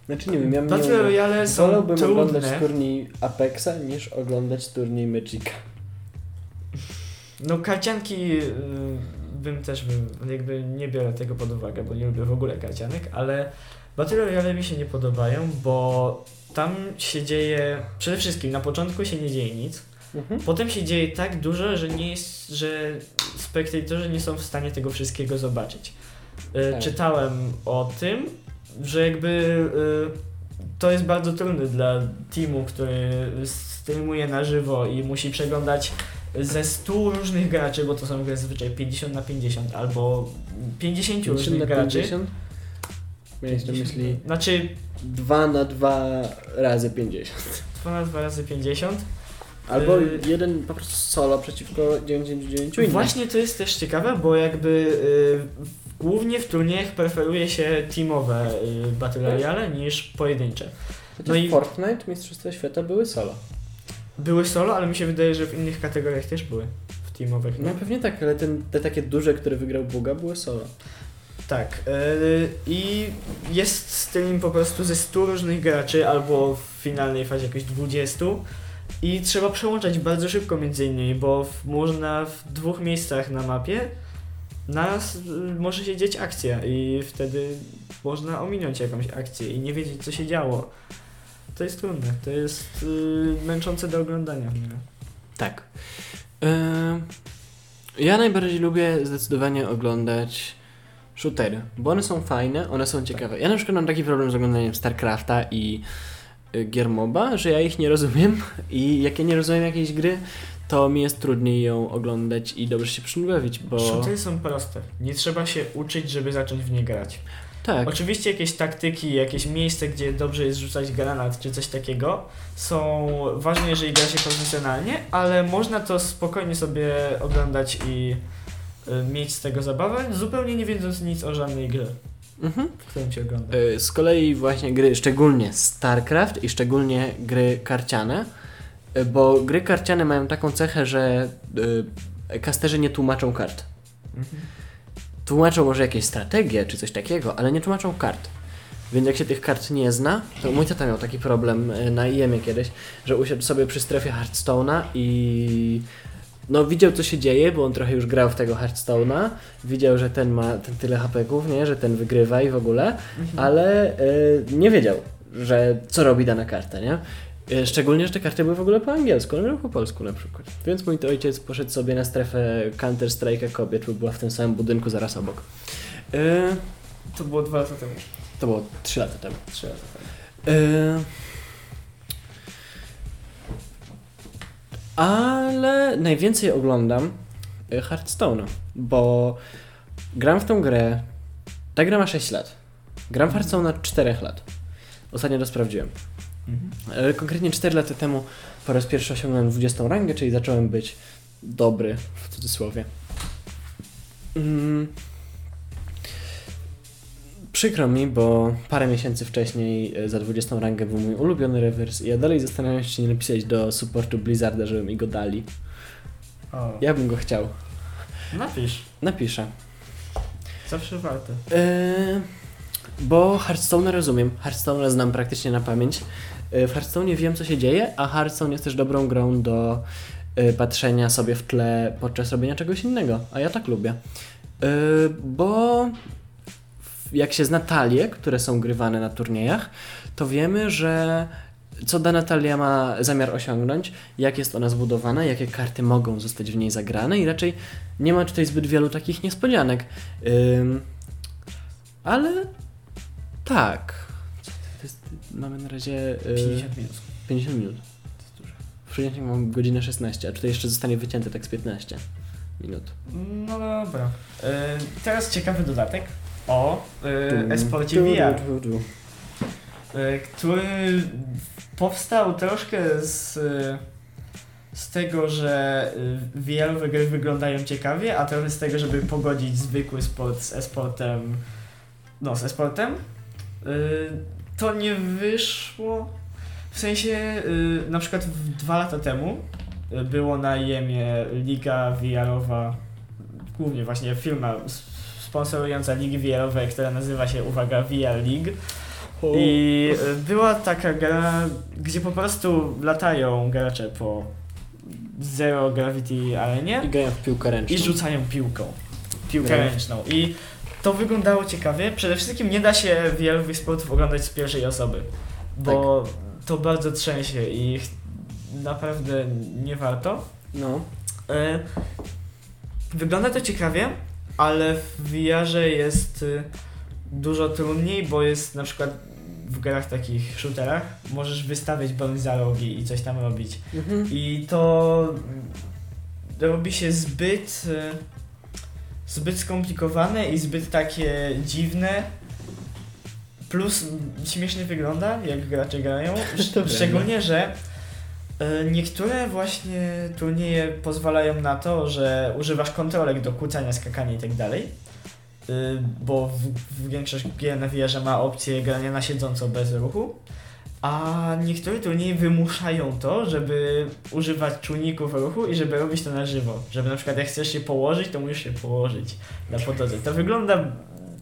Znaczy nie wiem, ja Battle Royale są Wolałbym oglądać trudne. turniej Apexa niż oglądać turniej Magica. No karcianki y, bym też bym, jakby nie biorę tego pod uwagę, bo nie lubię w ogóle karcianek, ale Battle Royale mi się nie podobają, bo tam się dzieje, przede wszystkim na początku się nie dzieje nic, Mhm. potem się dzieje tak dużo, że nie jest, że spektatorzy nie są w stanie tego wszystkiego zobaczyć. Y, Tak. Czytałem o tym, że jakby y, to jest bardzo trudne dla teamu, który streamuje na żywo i musi przeglądać ze 100 różnych graczy, bo to są gry zazwyczaj 50 na 50 albo 50 różnych na graczy. 50? Miałeś na myśli Znaczy 2 na 2 razy 50. 2 na 2 razy 50. Albo Y- jeden po prostu solo przeciwko 99 innym. Właśnie to jest też ciekawe, bo jakby y, głównie w turniejach preferuje się teamowe y, Battle Royale niż pojedyncze. Chociaż no i- Fortnite, Mistrzostwa Świata były solo. Były solo, ale mi się wydaje, że w innych kategoriach też były. W teamowych. No pewnie tak, ale ten, te takie duże, które wygrał Buga, były solo. Tak. y, I jest stream po prostu ze 100 różnych graczy, albo w finalnej fazie jakoś 20. I trzeba przełączać bardzo szybko między innymi, bo w, można w dwóch miejscach na mapie nas y, może się dzieć akcja i wtedy można ominąć jakąś akcję i nie wiedzieć co się działo. To jest trudne, to jest y, męczące do oglądania. Tak. Ym, ja najbardziej lubię zdecydowanie oglądać shootery, bo one są fajne, one są ciekawe. Ja na przykład mam taki problem z oglądaniem StarCrafta i y, gier MOBA, że ja ich nie rozumiem i jak ja nie rozumiem jakiejś gry, to mi jest trudniej ją oglądać i dobrze się przy nim bawić, bo... Shootery są proste. Nie trzeba się uczyć, żeby zacząć w nie grać. Tak, Oczywiście jakieś taktyki, jakieś miejsce, gdzie dobrze jest rzucać granat czy coś takiego są ważne, jeżeli gra się profesjonalnie, ale można to spokojnie sobie oglądać i y, mieć z tego zabawę, zupełnie nie wiedząc nic o żadnej grze, mhm. w którym się ogląda. Y, Z kolei właśnie gry, szczególnie StarCraft i szczególnie gry karciane, y, bo gry karciane mają taką cechę, że y, kasterzy nie tłumaczą kart. Mhm. Tłumaczą może jakieś strategie czy coś takiego, ale nie tłumaczą kart. Więc jak się tych kart nie zna, to mój tata miał taki problem y, na IEM-ie kiedyś, że usiadł sobie przy strefie Hearthstone'a i no widział co się dzieje, bo on trochę już grał w tego Hearthstone'a, widział, że ten ma ten tyle HP-ków, nie, że ten wygrywa i w ogóle, Mhm. ale y, nie wiedział, że co robi dana karta, nie? Y, Szczególnie, że te karty były w ogóle po angielsku, on grał po polsku na przykład. Więc mój to ojciec poszedł sobie na strefę Counter Strike'a kobiet, bo była w tym samym budynku zaraz obok. Y, To było dwa lata temu. to było 3 lata temu. Trzy lata temu. Y, Ale najwięcej oglądam y, Hearthstone'a, bo gram w tą grę. Ta gra ma 6 lat. Gram w Hearthstone od 4 lat. Ostatnio to sprawdziłem. Mhm. E, Konkretnie 4 lata temu po raz pierwszy osiągnąłem 20 rangę, czyli zacząłem być dobry w cudzysłowie. Mm. Przykro mi, bo parę miesięcy wcześniej e, za 20 rangę był mój ulubiony rewers i ja dalej zastanawiam się, czy nie napisać do supportu Blizzarda, żeby mi go dali. O, Ja bym go chciał. napisz. Napiszę. Zawsze warto. Yy, bo Hearthstone rozumiem. Hearthstone znam praktycznie na pamięć. Yy, w Hearthstone wiem, co się dzieje, a Hearthstone jest też dobrą grą do patrzenia sobie w tle podczas robienia czegoś innego, a ja tak lubię. Yy, bo jak się zna talie, które są grywane na turniejach, to wiemy, że co dana talia ma zamiar osiągnąć, jak jest ona zbudowana, jakie karty mogą zostać w niej zagrane i raczej nie ma tutaj zbyt wielu takich niespodzianek. Ym, ale tak. Jest? Mamy na razie y, 50 minut. 50 minut. To jest dużo. W przeciętniku mam godzinę 16, a tutaj jeszcze zostanie wycięte tak z 15 minut. No dobra. E, teraz ciekawy dodatek o e, esporcie VR, e, który powstał troszkę z, e, z tego, że e, VR-owe gry wyglądają ciekawie, a trochę z tego, żeby pogodzić zwykły sport z e-sportem. No, z e-sportem. E, To nie wyszło. W sensie, na przykład dwa lata temu było na Jemie liga VR-owa, głównie właśnie firma sponsorująca ligi VR-owe, która nazywa się, uwaga, VR League. I y, była taka gra, gdzie po prostu latają gracze po Zero Gravity Arenie I grają w piłkę ręczną. i rzucają piłką. Piłkę ręczną. I to wyglądało ciekawie. Przede wszystkim nie da się wielu sportów oglądać z pierwszej osoby, bo Tak. to bardzo trzęsie i naprawdę nie warto. No. E, Wygląda to ciekawie, ale w VR-ze jest y, dużo trudniej, bo jest na przykład w grach takich shooterach możesz wystawiać broń za rogi i coś tam robić. Mhm. I to mm, robi się zbyt e, zbyt skomplikowane i zbyt takie dziwne. Plus śmiesznie wygląda, jak gracze grają. Szczególnie, że niektóre właśnie turnieje pozwalają na to, że używasz kontrolek do kłócania, skakania i tak dalej. Y, Bo w, w większość gier na VR ma opcję grania na siedząco bez ruchu. A niektóre turnieje wymuszają to, żeby używać czujników ruchu i żeby robić to na żywo. Żeby na przykład jak chcesz się położyć, to musisz się położyć na podłodze. To wygląda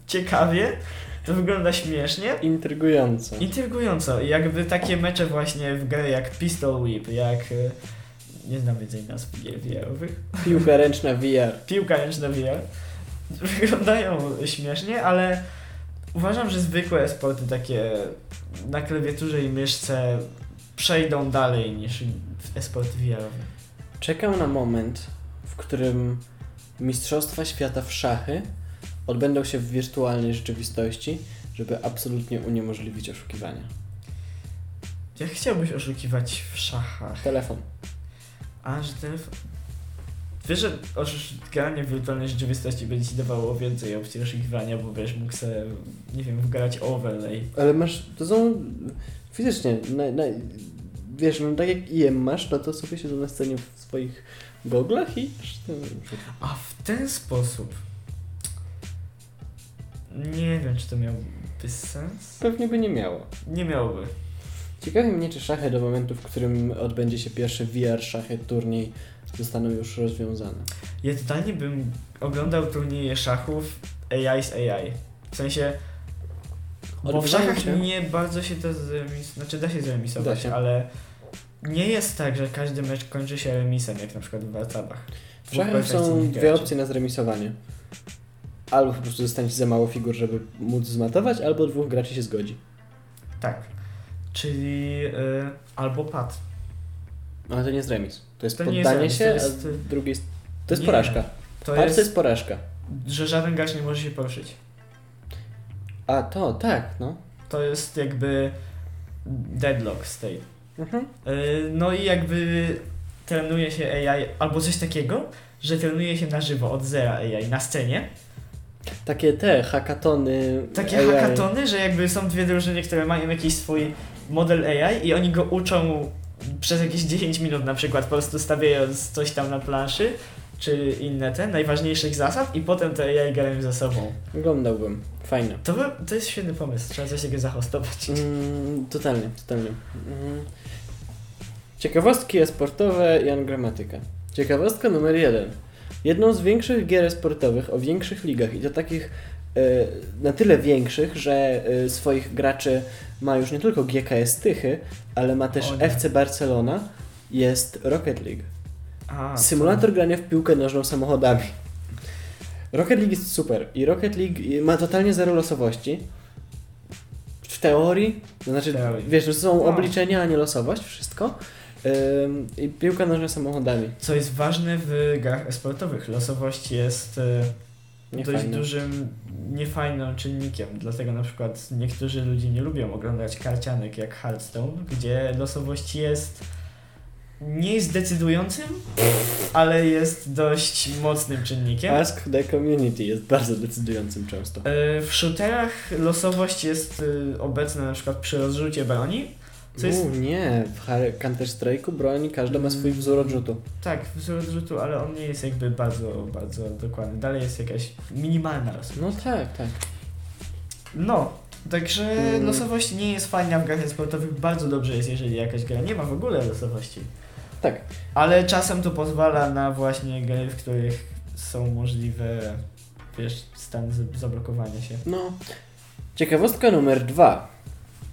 ciekawie, to wygląda śmiesznie, Intrygująco. intrygująco. I jakby takie mecze właśnie w grę jak Pistol Whip, jak... e, Nie znam więcej nazw VR-owych. Piłka ręczna VR. Piłka ręczna VR. Wyglądają śmiesznie, ale uważam, że zwykłe sporty takie na klawiaturze i myszce przejdą dalej niż e-sport VR-owy. Czekam na moment, w którym Mistrzostwa Świata w szachy odbędą się w wirtualnej rzeczywistości, żeby absolutnie uniemożliwić oszukiwania. Jak chciałbyś oszukiwać w szachach? Telefon. A, że telefon... Wiesz, że granie w wirtualnej rzeczywistości będzie ci dawało więcej opcji oszukiwania, bo wiesz, mógł sobie, nie wiem, wgrać overlay. Ale masz, to są fizycznie, na, na, wiesz, no tak jak IM masz, no to sobie siedzą na scenie w swoich goglach i... A w ten sposób... Nie wiem, czy to miałby sens. Pewnie by nie miało. Nie miałoby. Ciekawi mnie, czy szachy do momentu, w którym odbędzie się pierwszy VR szachy turniej zostaną już rozwiązane. Ja totalnie bym oglądał turnieje szachów AI z AI. W sensie, bo w Odbywają szachach się- nie bardzo się to zremis... Znaczy da się zremisować, Da się. ale nie jest tak, że każdy mecz kończy się remisem, jak na przykład w Warcabach. W szachach są dwie opcje na zremisowanie. Albo po prostu zostanie ci za mało figur, żeby móc zmatować, albo dwóch graczy się zgodzi. Tak. Czyli y, albo pad. Ale to nie jest remis. To jest To nie poddanie jest się, to jest, a drugie jest... To jest nie. porażka. To jest, to jest porażka. że żaden gracz nie może się poruszyć. A to, tak, no. To jest jakby deadlock state. Mhm. Y, No i jakby trenuje się AI albo coś takiego, że trenuje się na żywo od zera AI na scenie. Takie te hackatony. Takie AI. hackatony, że jakby są dwie drużyny, które mają jakiś swój model AI i oni go uczą przez jakieś 10 minut na przykład, po prostu stawiając coś tam na planszy, czy inne te, najważniejszych zasad i potem te AI grają ze sobą. Oglądałbym. Fajne. To, by, to jest świetny pomysł, trzeba coś takiego zahostować. Mm, totalnie, totalnie. Mm. Ciekawostki esportowe Jan Gramatyka. Ciekawostka numer jeden. Jedną z większych gier sportowych o większych ligach i to takich e, na tyle większych, że e, swoich graczy ma już nie tylko GKS Tychy, ale ma też. FC Barcelona, jest Rocket League. A, Symulator grania w piłkę nożną samochodami. Rocket League jest super i Rocket League ma totalnie zero losowości. W teorii, to znaczy, teorii. wiesz, to są No. obliczenia, a nie losowość, wszystko. I piłka nożna samochodami. Co jest ważne w grach sportowych, losowość jest Nie dość dużym, niefajnym czynnikiem. Dlatego na przykład niektórzy ludzie nie lubią oglądać karcianek jak Hearthstone, gdzie losowość jest nie jest decydującym, ale jest dość mocnym czynnikiem. Ask the community jest bardzo decydującym często. E, W shooterach losowość jest e, obecna na przykład przy rozrzucie broni. Co jest U, nie, w Counter-Strike'u broń każda ma swój wzór odrzutu. tak, wzór odrzutu, ale on nie jest jakby bardzo, bardzo dokładny. Dalej jest jakaś minimalna losowość. No tak, tak. No, także Mm. losowość nie jest fajna w grach sportowych. Bardzo dobrze jest, jeżeli jakaś gra nie ma w ogóle losowości. Tak. Ale czasem to pozwala na właśnie gry, w których są możliwe, wiesz, stany z- zablokowania się. No. Ciekawostka numer dwa.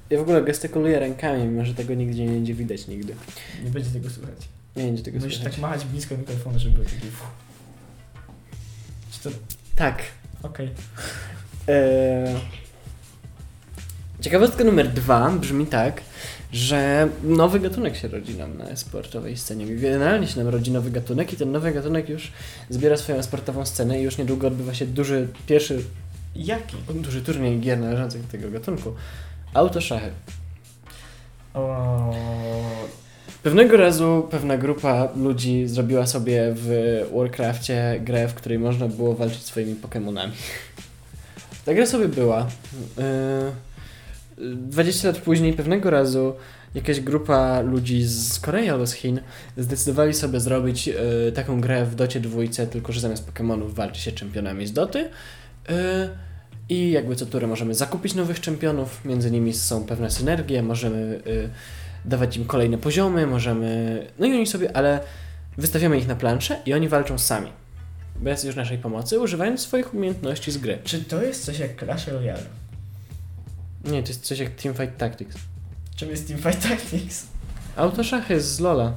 Ja w ogóle gestykuluję rękami, mimo że tego nigdzie nie będzie widać nigdy. Nie będzie tego słychać. Nie będzie tego Musisz słychać. tak machać blisko mikrofonu, żeby był taki... Czy to... Tak. Okej. Eee... Ciekawostka numer dwa brzmi tak, że nowy gatunek się rodzi nam na sportowej scenie. Generalnie się nam rodzi nowy gatunek i ten nowy gatunek już zbiera swoją sportową scenę i już niedługo odbywa się duży, pierwszy Jaki? duży turniej gier należących do tego gatunku. Autoszachy. O... Pewnego razu pewna grupa ludzi zrobiła sobie w Warcrafcie grę, w której można było walczyć swoimi Pokémonami. Ta gra sobie była. Yy, 20 lat później pewnego razu jakaś grupa ludzi z Korei albo z Chin zdecydowali sobie zrobić yy, taką grę w Docie dwójce, tylko że zamiast Pokémonów walczy się czempionami z Doty. I jakby co turę możemy zakupić nowych czempionów, między nimi są pewne synergie, możemy yy, dawać im kolejne poziomy, możemy. No i oni sobie, ale wystawiamy ich na planszę i oni walczą sami. Bez już naszej pomocy, używając swoich umiejętności z gry. Czy to jest coś jak Clash Royale? Nie, to jest coś jak Teamfight Tactics. Czym jest Teamfight Tactics? Autoszachy z Lola.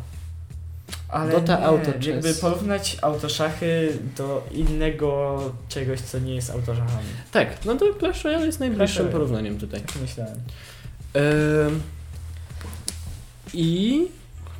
Ale Dota nie, Auto jakby porównać autoszachy do innego czegoś, co nie jest autoszachami. Tak, no to Clash Royale jest najbliższym Royale. porównaniem tutaj. Tak myślałem. Ym, I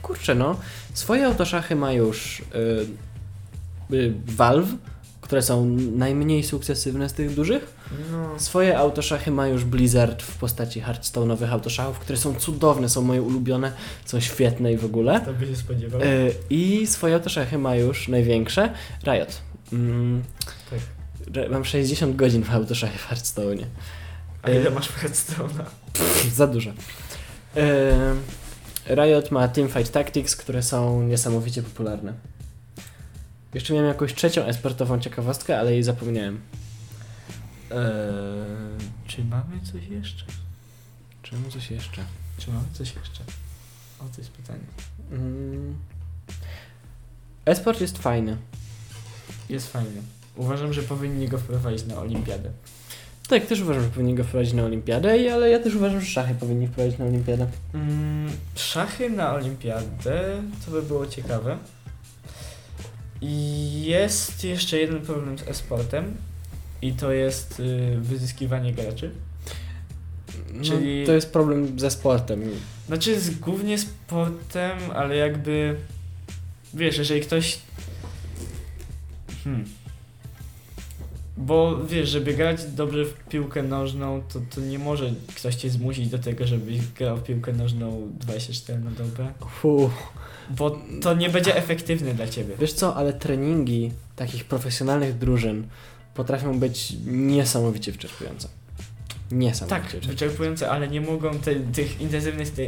kurczę, no, swoje autoszachy ma już y, y, Valve, które są najmniej sukcesywne z tych dużych. No, Swoje autoszachy ma już Blizzard w postaci Hearthstone'owych autoszachów, które są cudowne, są moje ulubione, są świetne i w ogóle. to by się spodziewał. Y, I swoje autoszachy ma już największe Riot. Mm, Tak. Mam 60 godzin w autoszachy w Hearthstone'ie. A ile masz Hearthstone'a? Za dużo. Yy, Riot ma Teamfight Tactics, które są niesamowicie popularne. Jeszcze miałem jakąś trzecią esportową ciekawostkę, ale jej zapomniałem. Eee, czy mamy coś jeszcze? Czemu coś jeszcze? Czy mamy coś jeszcze? O, to jest pytanie. Mm. Esport jest fajny. Jest fajny. Uważam, że powinni go wprowadzić na olimpiadę. Tak, też uważam, że powinni go wprowadzić na olimpiadę, ale ja też uważam, że szachy powinni wprowadzić na olimpiadę. Mm, szachy na olimpiadę to by było ciekawe. I jest jeszcze jeden problem z e-sportem i to jest y, wyzyskiwanie graczy. No, Czyli- To jest problem ze sportem. Znaczy z, głównie sportem, ale jakby wiesz, jeżeli ktoś hmm, Bo wiesz, żeby grać dobrze w piłkę nożną, to, to nie może ktoś cię zmusić do tego, żebyś grał w piłkę nożną 24 na dobę. Fu. Bo to nie będzie efektywne dla ciebie. Wiesz co, ale treningi takich profesjonalnych drużyn potrafią być niesamowicie wyczerpujące. Niesamowicie Tak, wyczerpujące. ale nie mogą te, tych intensywnych te,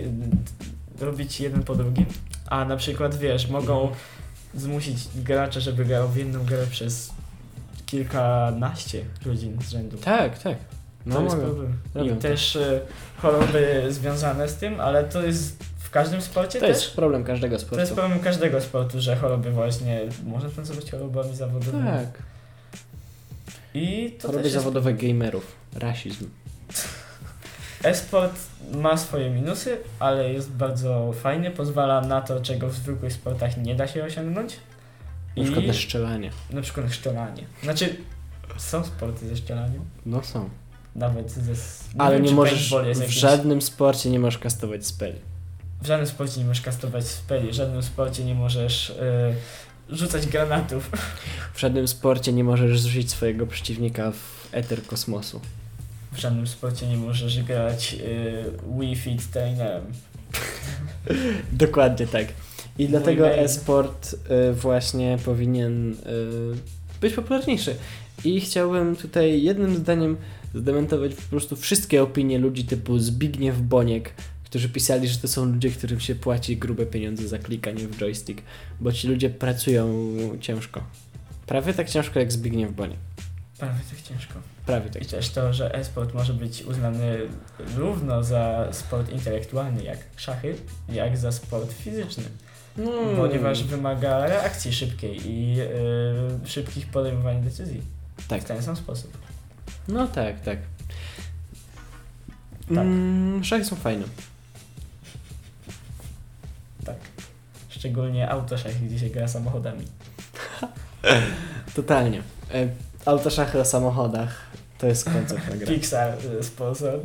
robić jeden po drugim. A na przykład wiesz, mogą zmusić gracza, żeby grał w jedną grę przez kilkanaście godzin z rzędu. Tak, tak. To No jest mogę. problem. I to. też y, choroby związane z tym, ale to jest w każdym sporcie To też. jest problem każdego To jest sportu. problem każdego sportu, że choroby właśnie można to nazywać chorobami zawodowymi. Tak. I to Choroby jest zawodowe gamerów. Rasizm. E-sport ma swoje minusy, ale jest bardzo fajny, pozwala na to, czego w zwykłych sportach nie da się osiągnąć. Na przykład na szczelanie. na przykład szczelanie. Znaczy, są sporty ze szczelaniem, No są. nawet ze... nie Ale wiem, nie możesz, w jakimś- żadnym sporcie nie możesz kastować speli. W żadnym sporcie nie możesz kastować speli, w żadnym sporcie nie możesz y, rzucać granatów. W żadnym sporcie nie możesz zrzucić swojego przeciwnika w eter kosmosu. W żadnym sporcie nie możesz grać y, Wii Fit trainerem. Dokładnie tak. I Mój dlatego main. e-sport y, właśnie powinien y, być popularniejszy. I chciałbym tutaj jednym zdaniem zdementować po prostu wszystkie opinie ludzi typu Zbigniew Boniek, którzy pisali, że to są ludzie, którym się płaci grube pieniądze za klikanie w joystick, bo ci ludzie pracują ciężko. Prawie tak ciężko jak Zbigniew Boniek. Prawie tak ciężko. Prawie tak. I też to, że e-sport może być uznany równo za sport intelektualny jak szachy, jak za sport fizyczny. Mm. Ponieważ wymaga reakcji szybkiej i y, szybkich podejmowań decyzji. Tak. W ten sam sposób. No tak, tak. Tak. Mm, szachy są fajne. Tak. Szczególnie autoszachy, gdzie się gra samochodami. Totalnie. E, autoszachy o samochodach to jest koncept na grę. Pixar y, sponsor.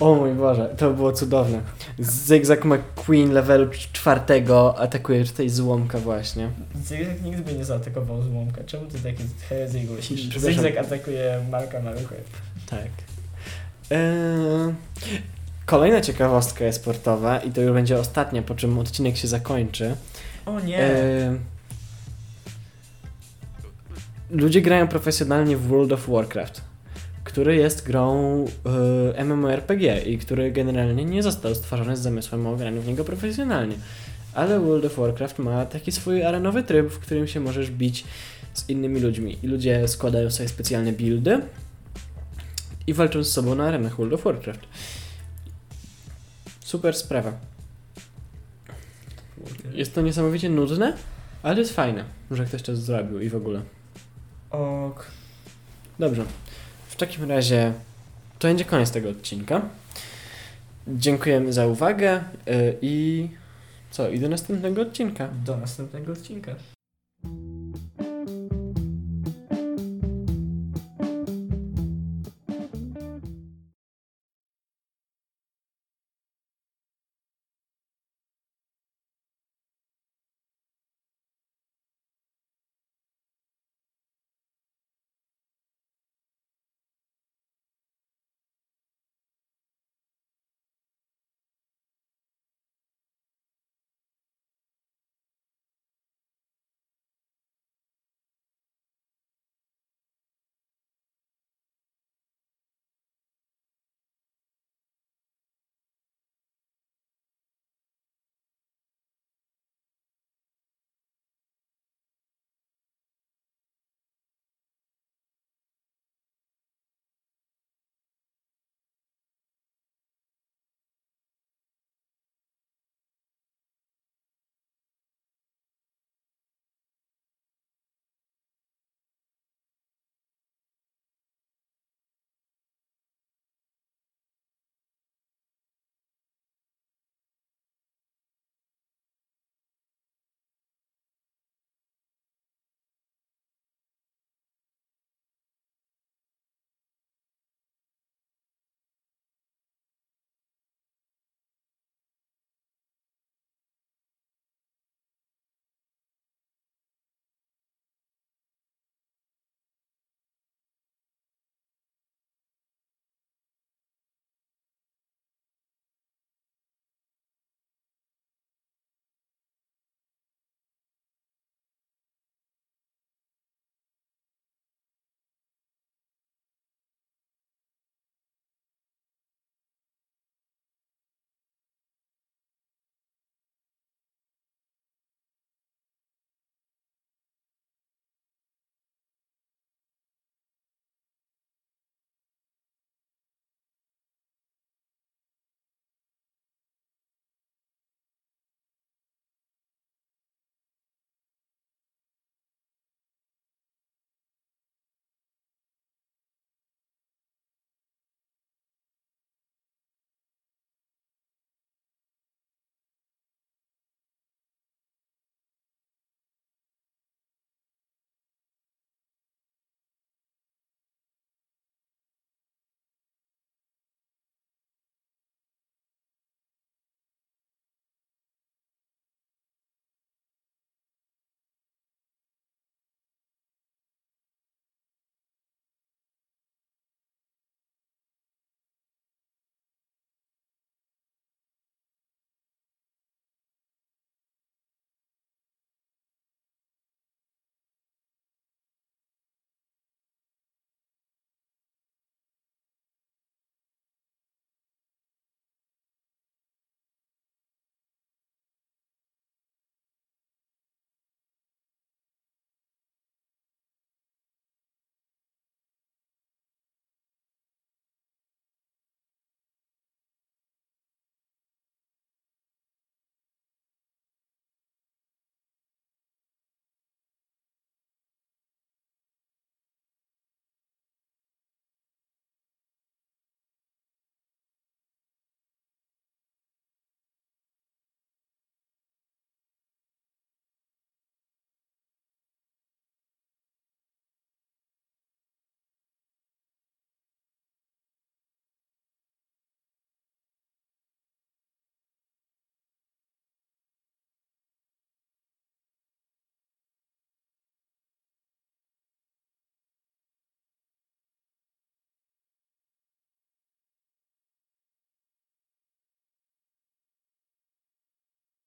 O mój Boże, to było cudowne. Zygzak McQueen levelu czwartego atakuje tutaj złomka właśnie. Zygzak nigdy by nie zaatakował złomka. Czemu ty taki herezję głosisz? Zygzak atakuje Marka Maruchę. Tak. Eee, kolejna ciekawostka sportowa i to już będzie ostatnia, po czym odcinek się zakończy. O nie! Eee, ludzie grają profesjonalnie w World of Warcraft, który jest grą e, MMORPG i który generalnie nie został stworzony z zamysłem o graniu w niego profesjonalnie. Ale World of Warcraft ma taki swój arenowy tryb, w którym się możesz bić z innymi ludźmi. I ludzie składają sobie specjalne buildy i walczą z sobą na arenach World of Warcraft. Super sprawa. Jest to niesamowicie nudne, ale jest fajne, że ktoś to zrobił i w ogóle. Ok. Dobrze. W takim razie to będzie koniec tego odcinka. Dziękujemy za uwagę y, i co? I do następnego odcinka. Do następnego odcinka.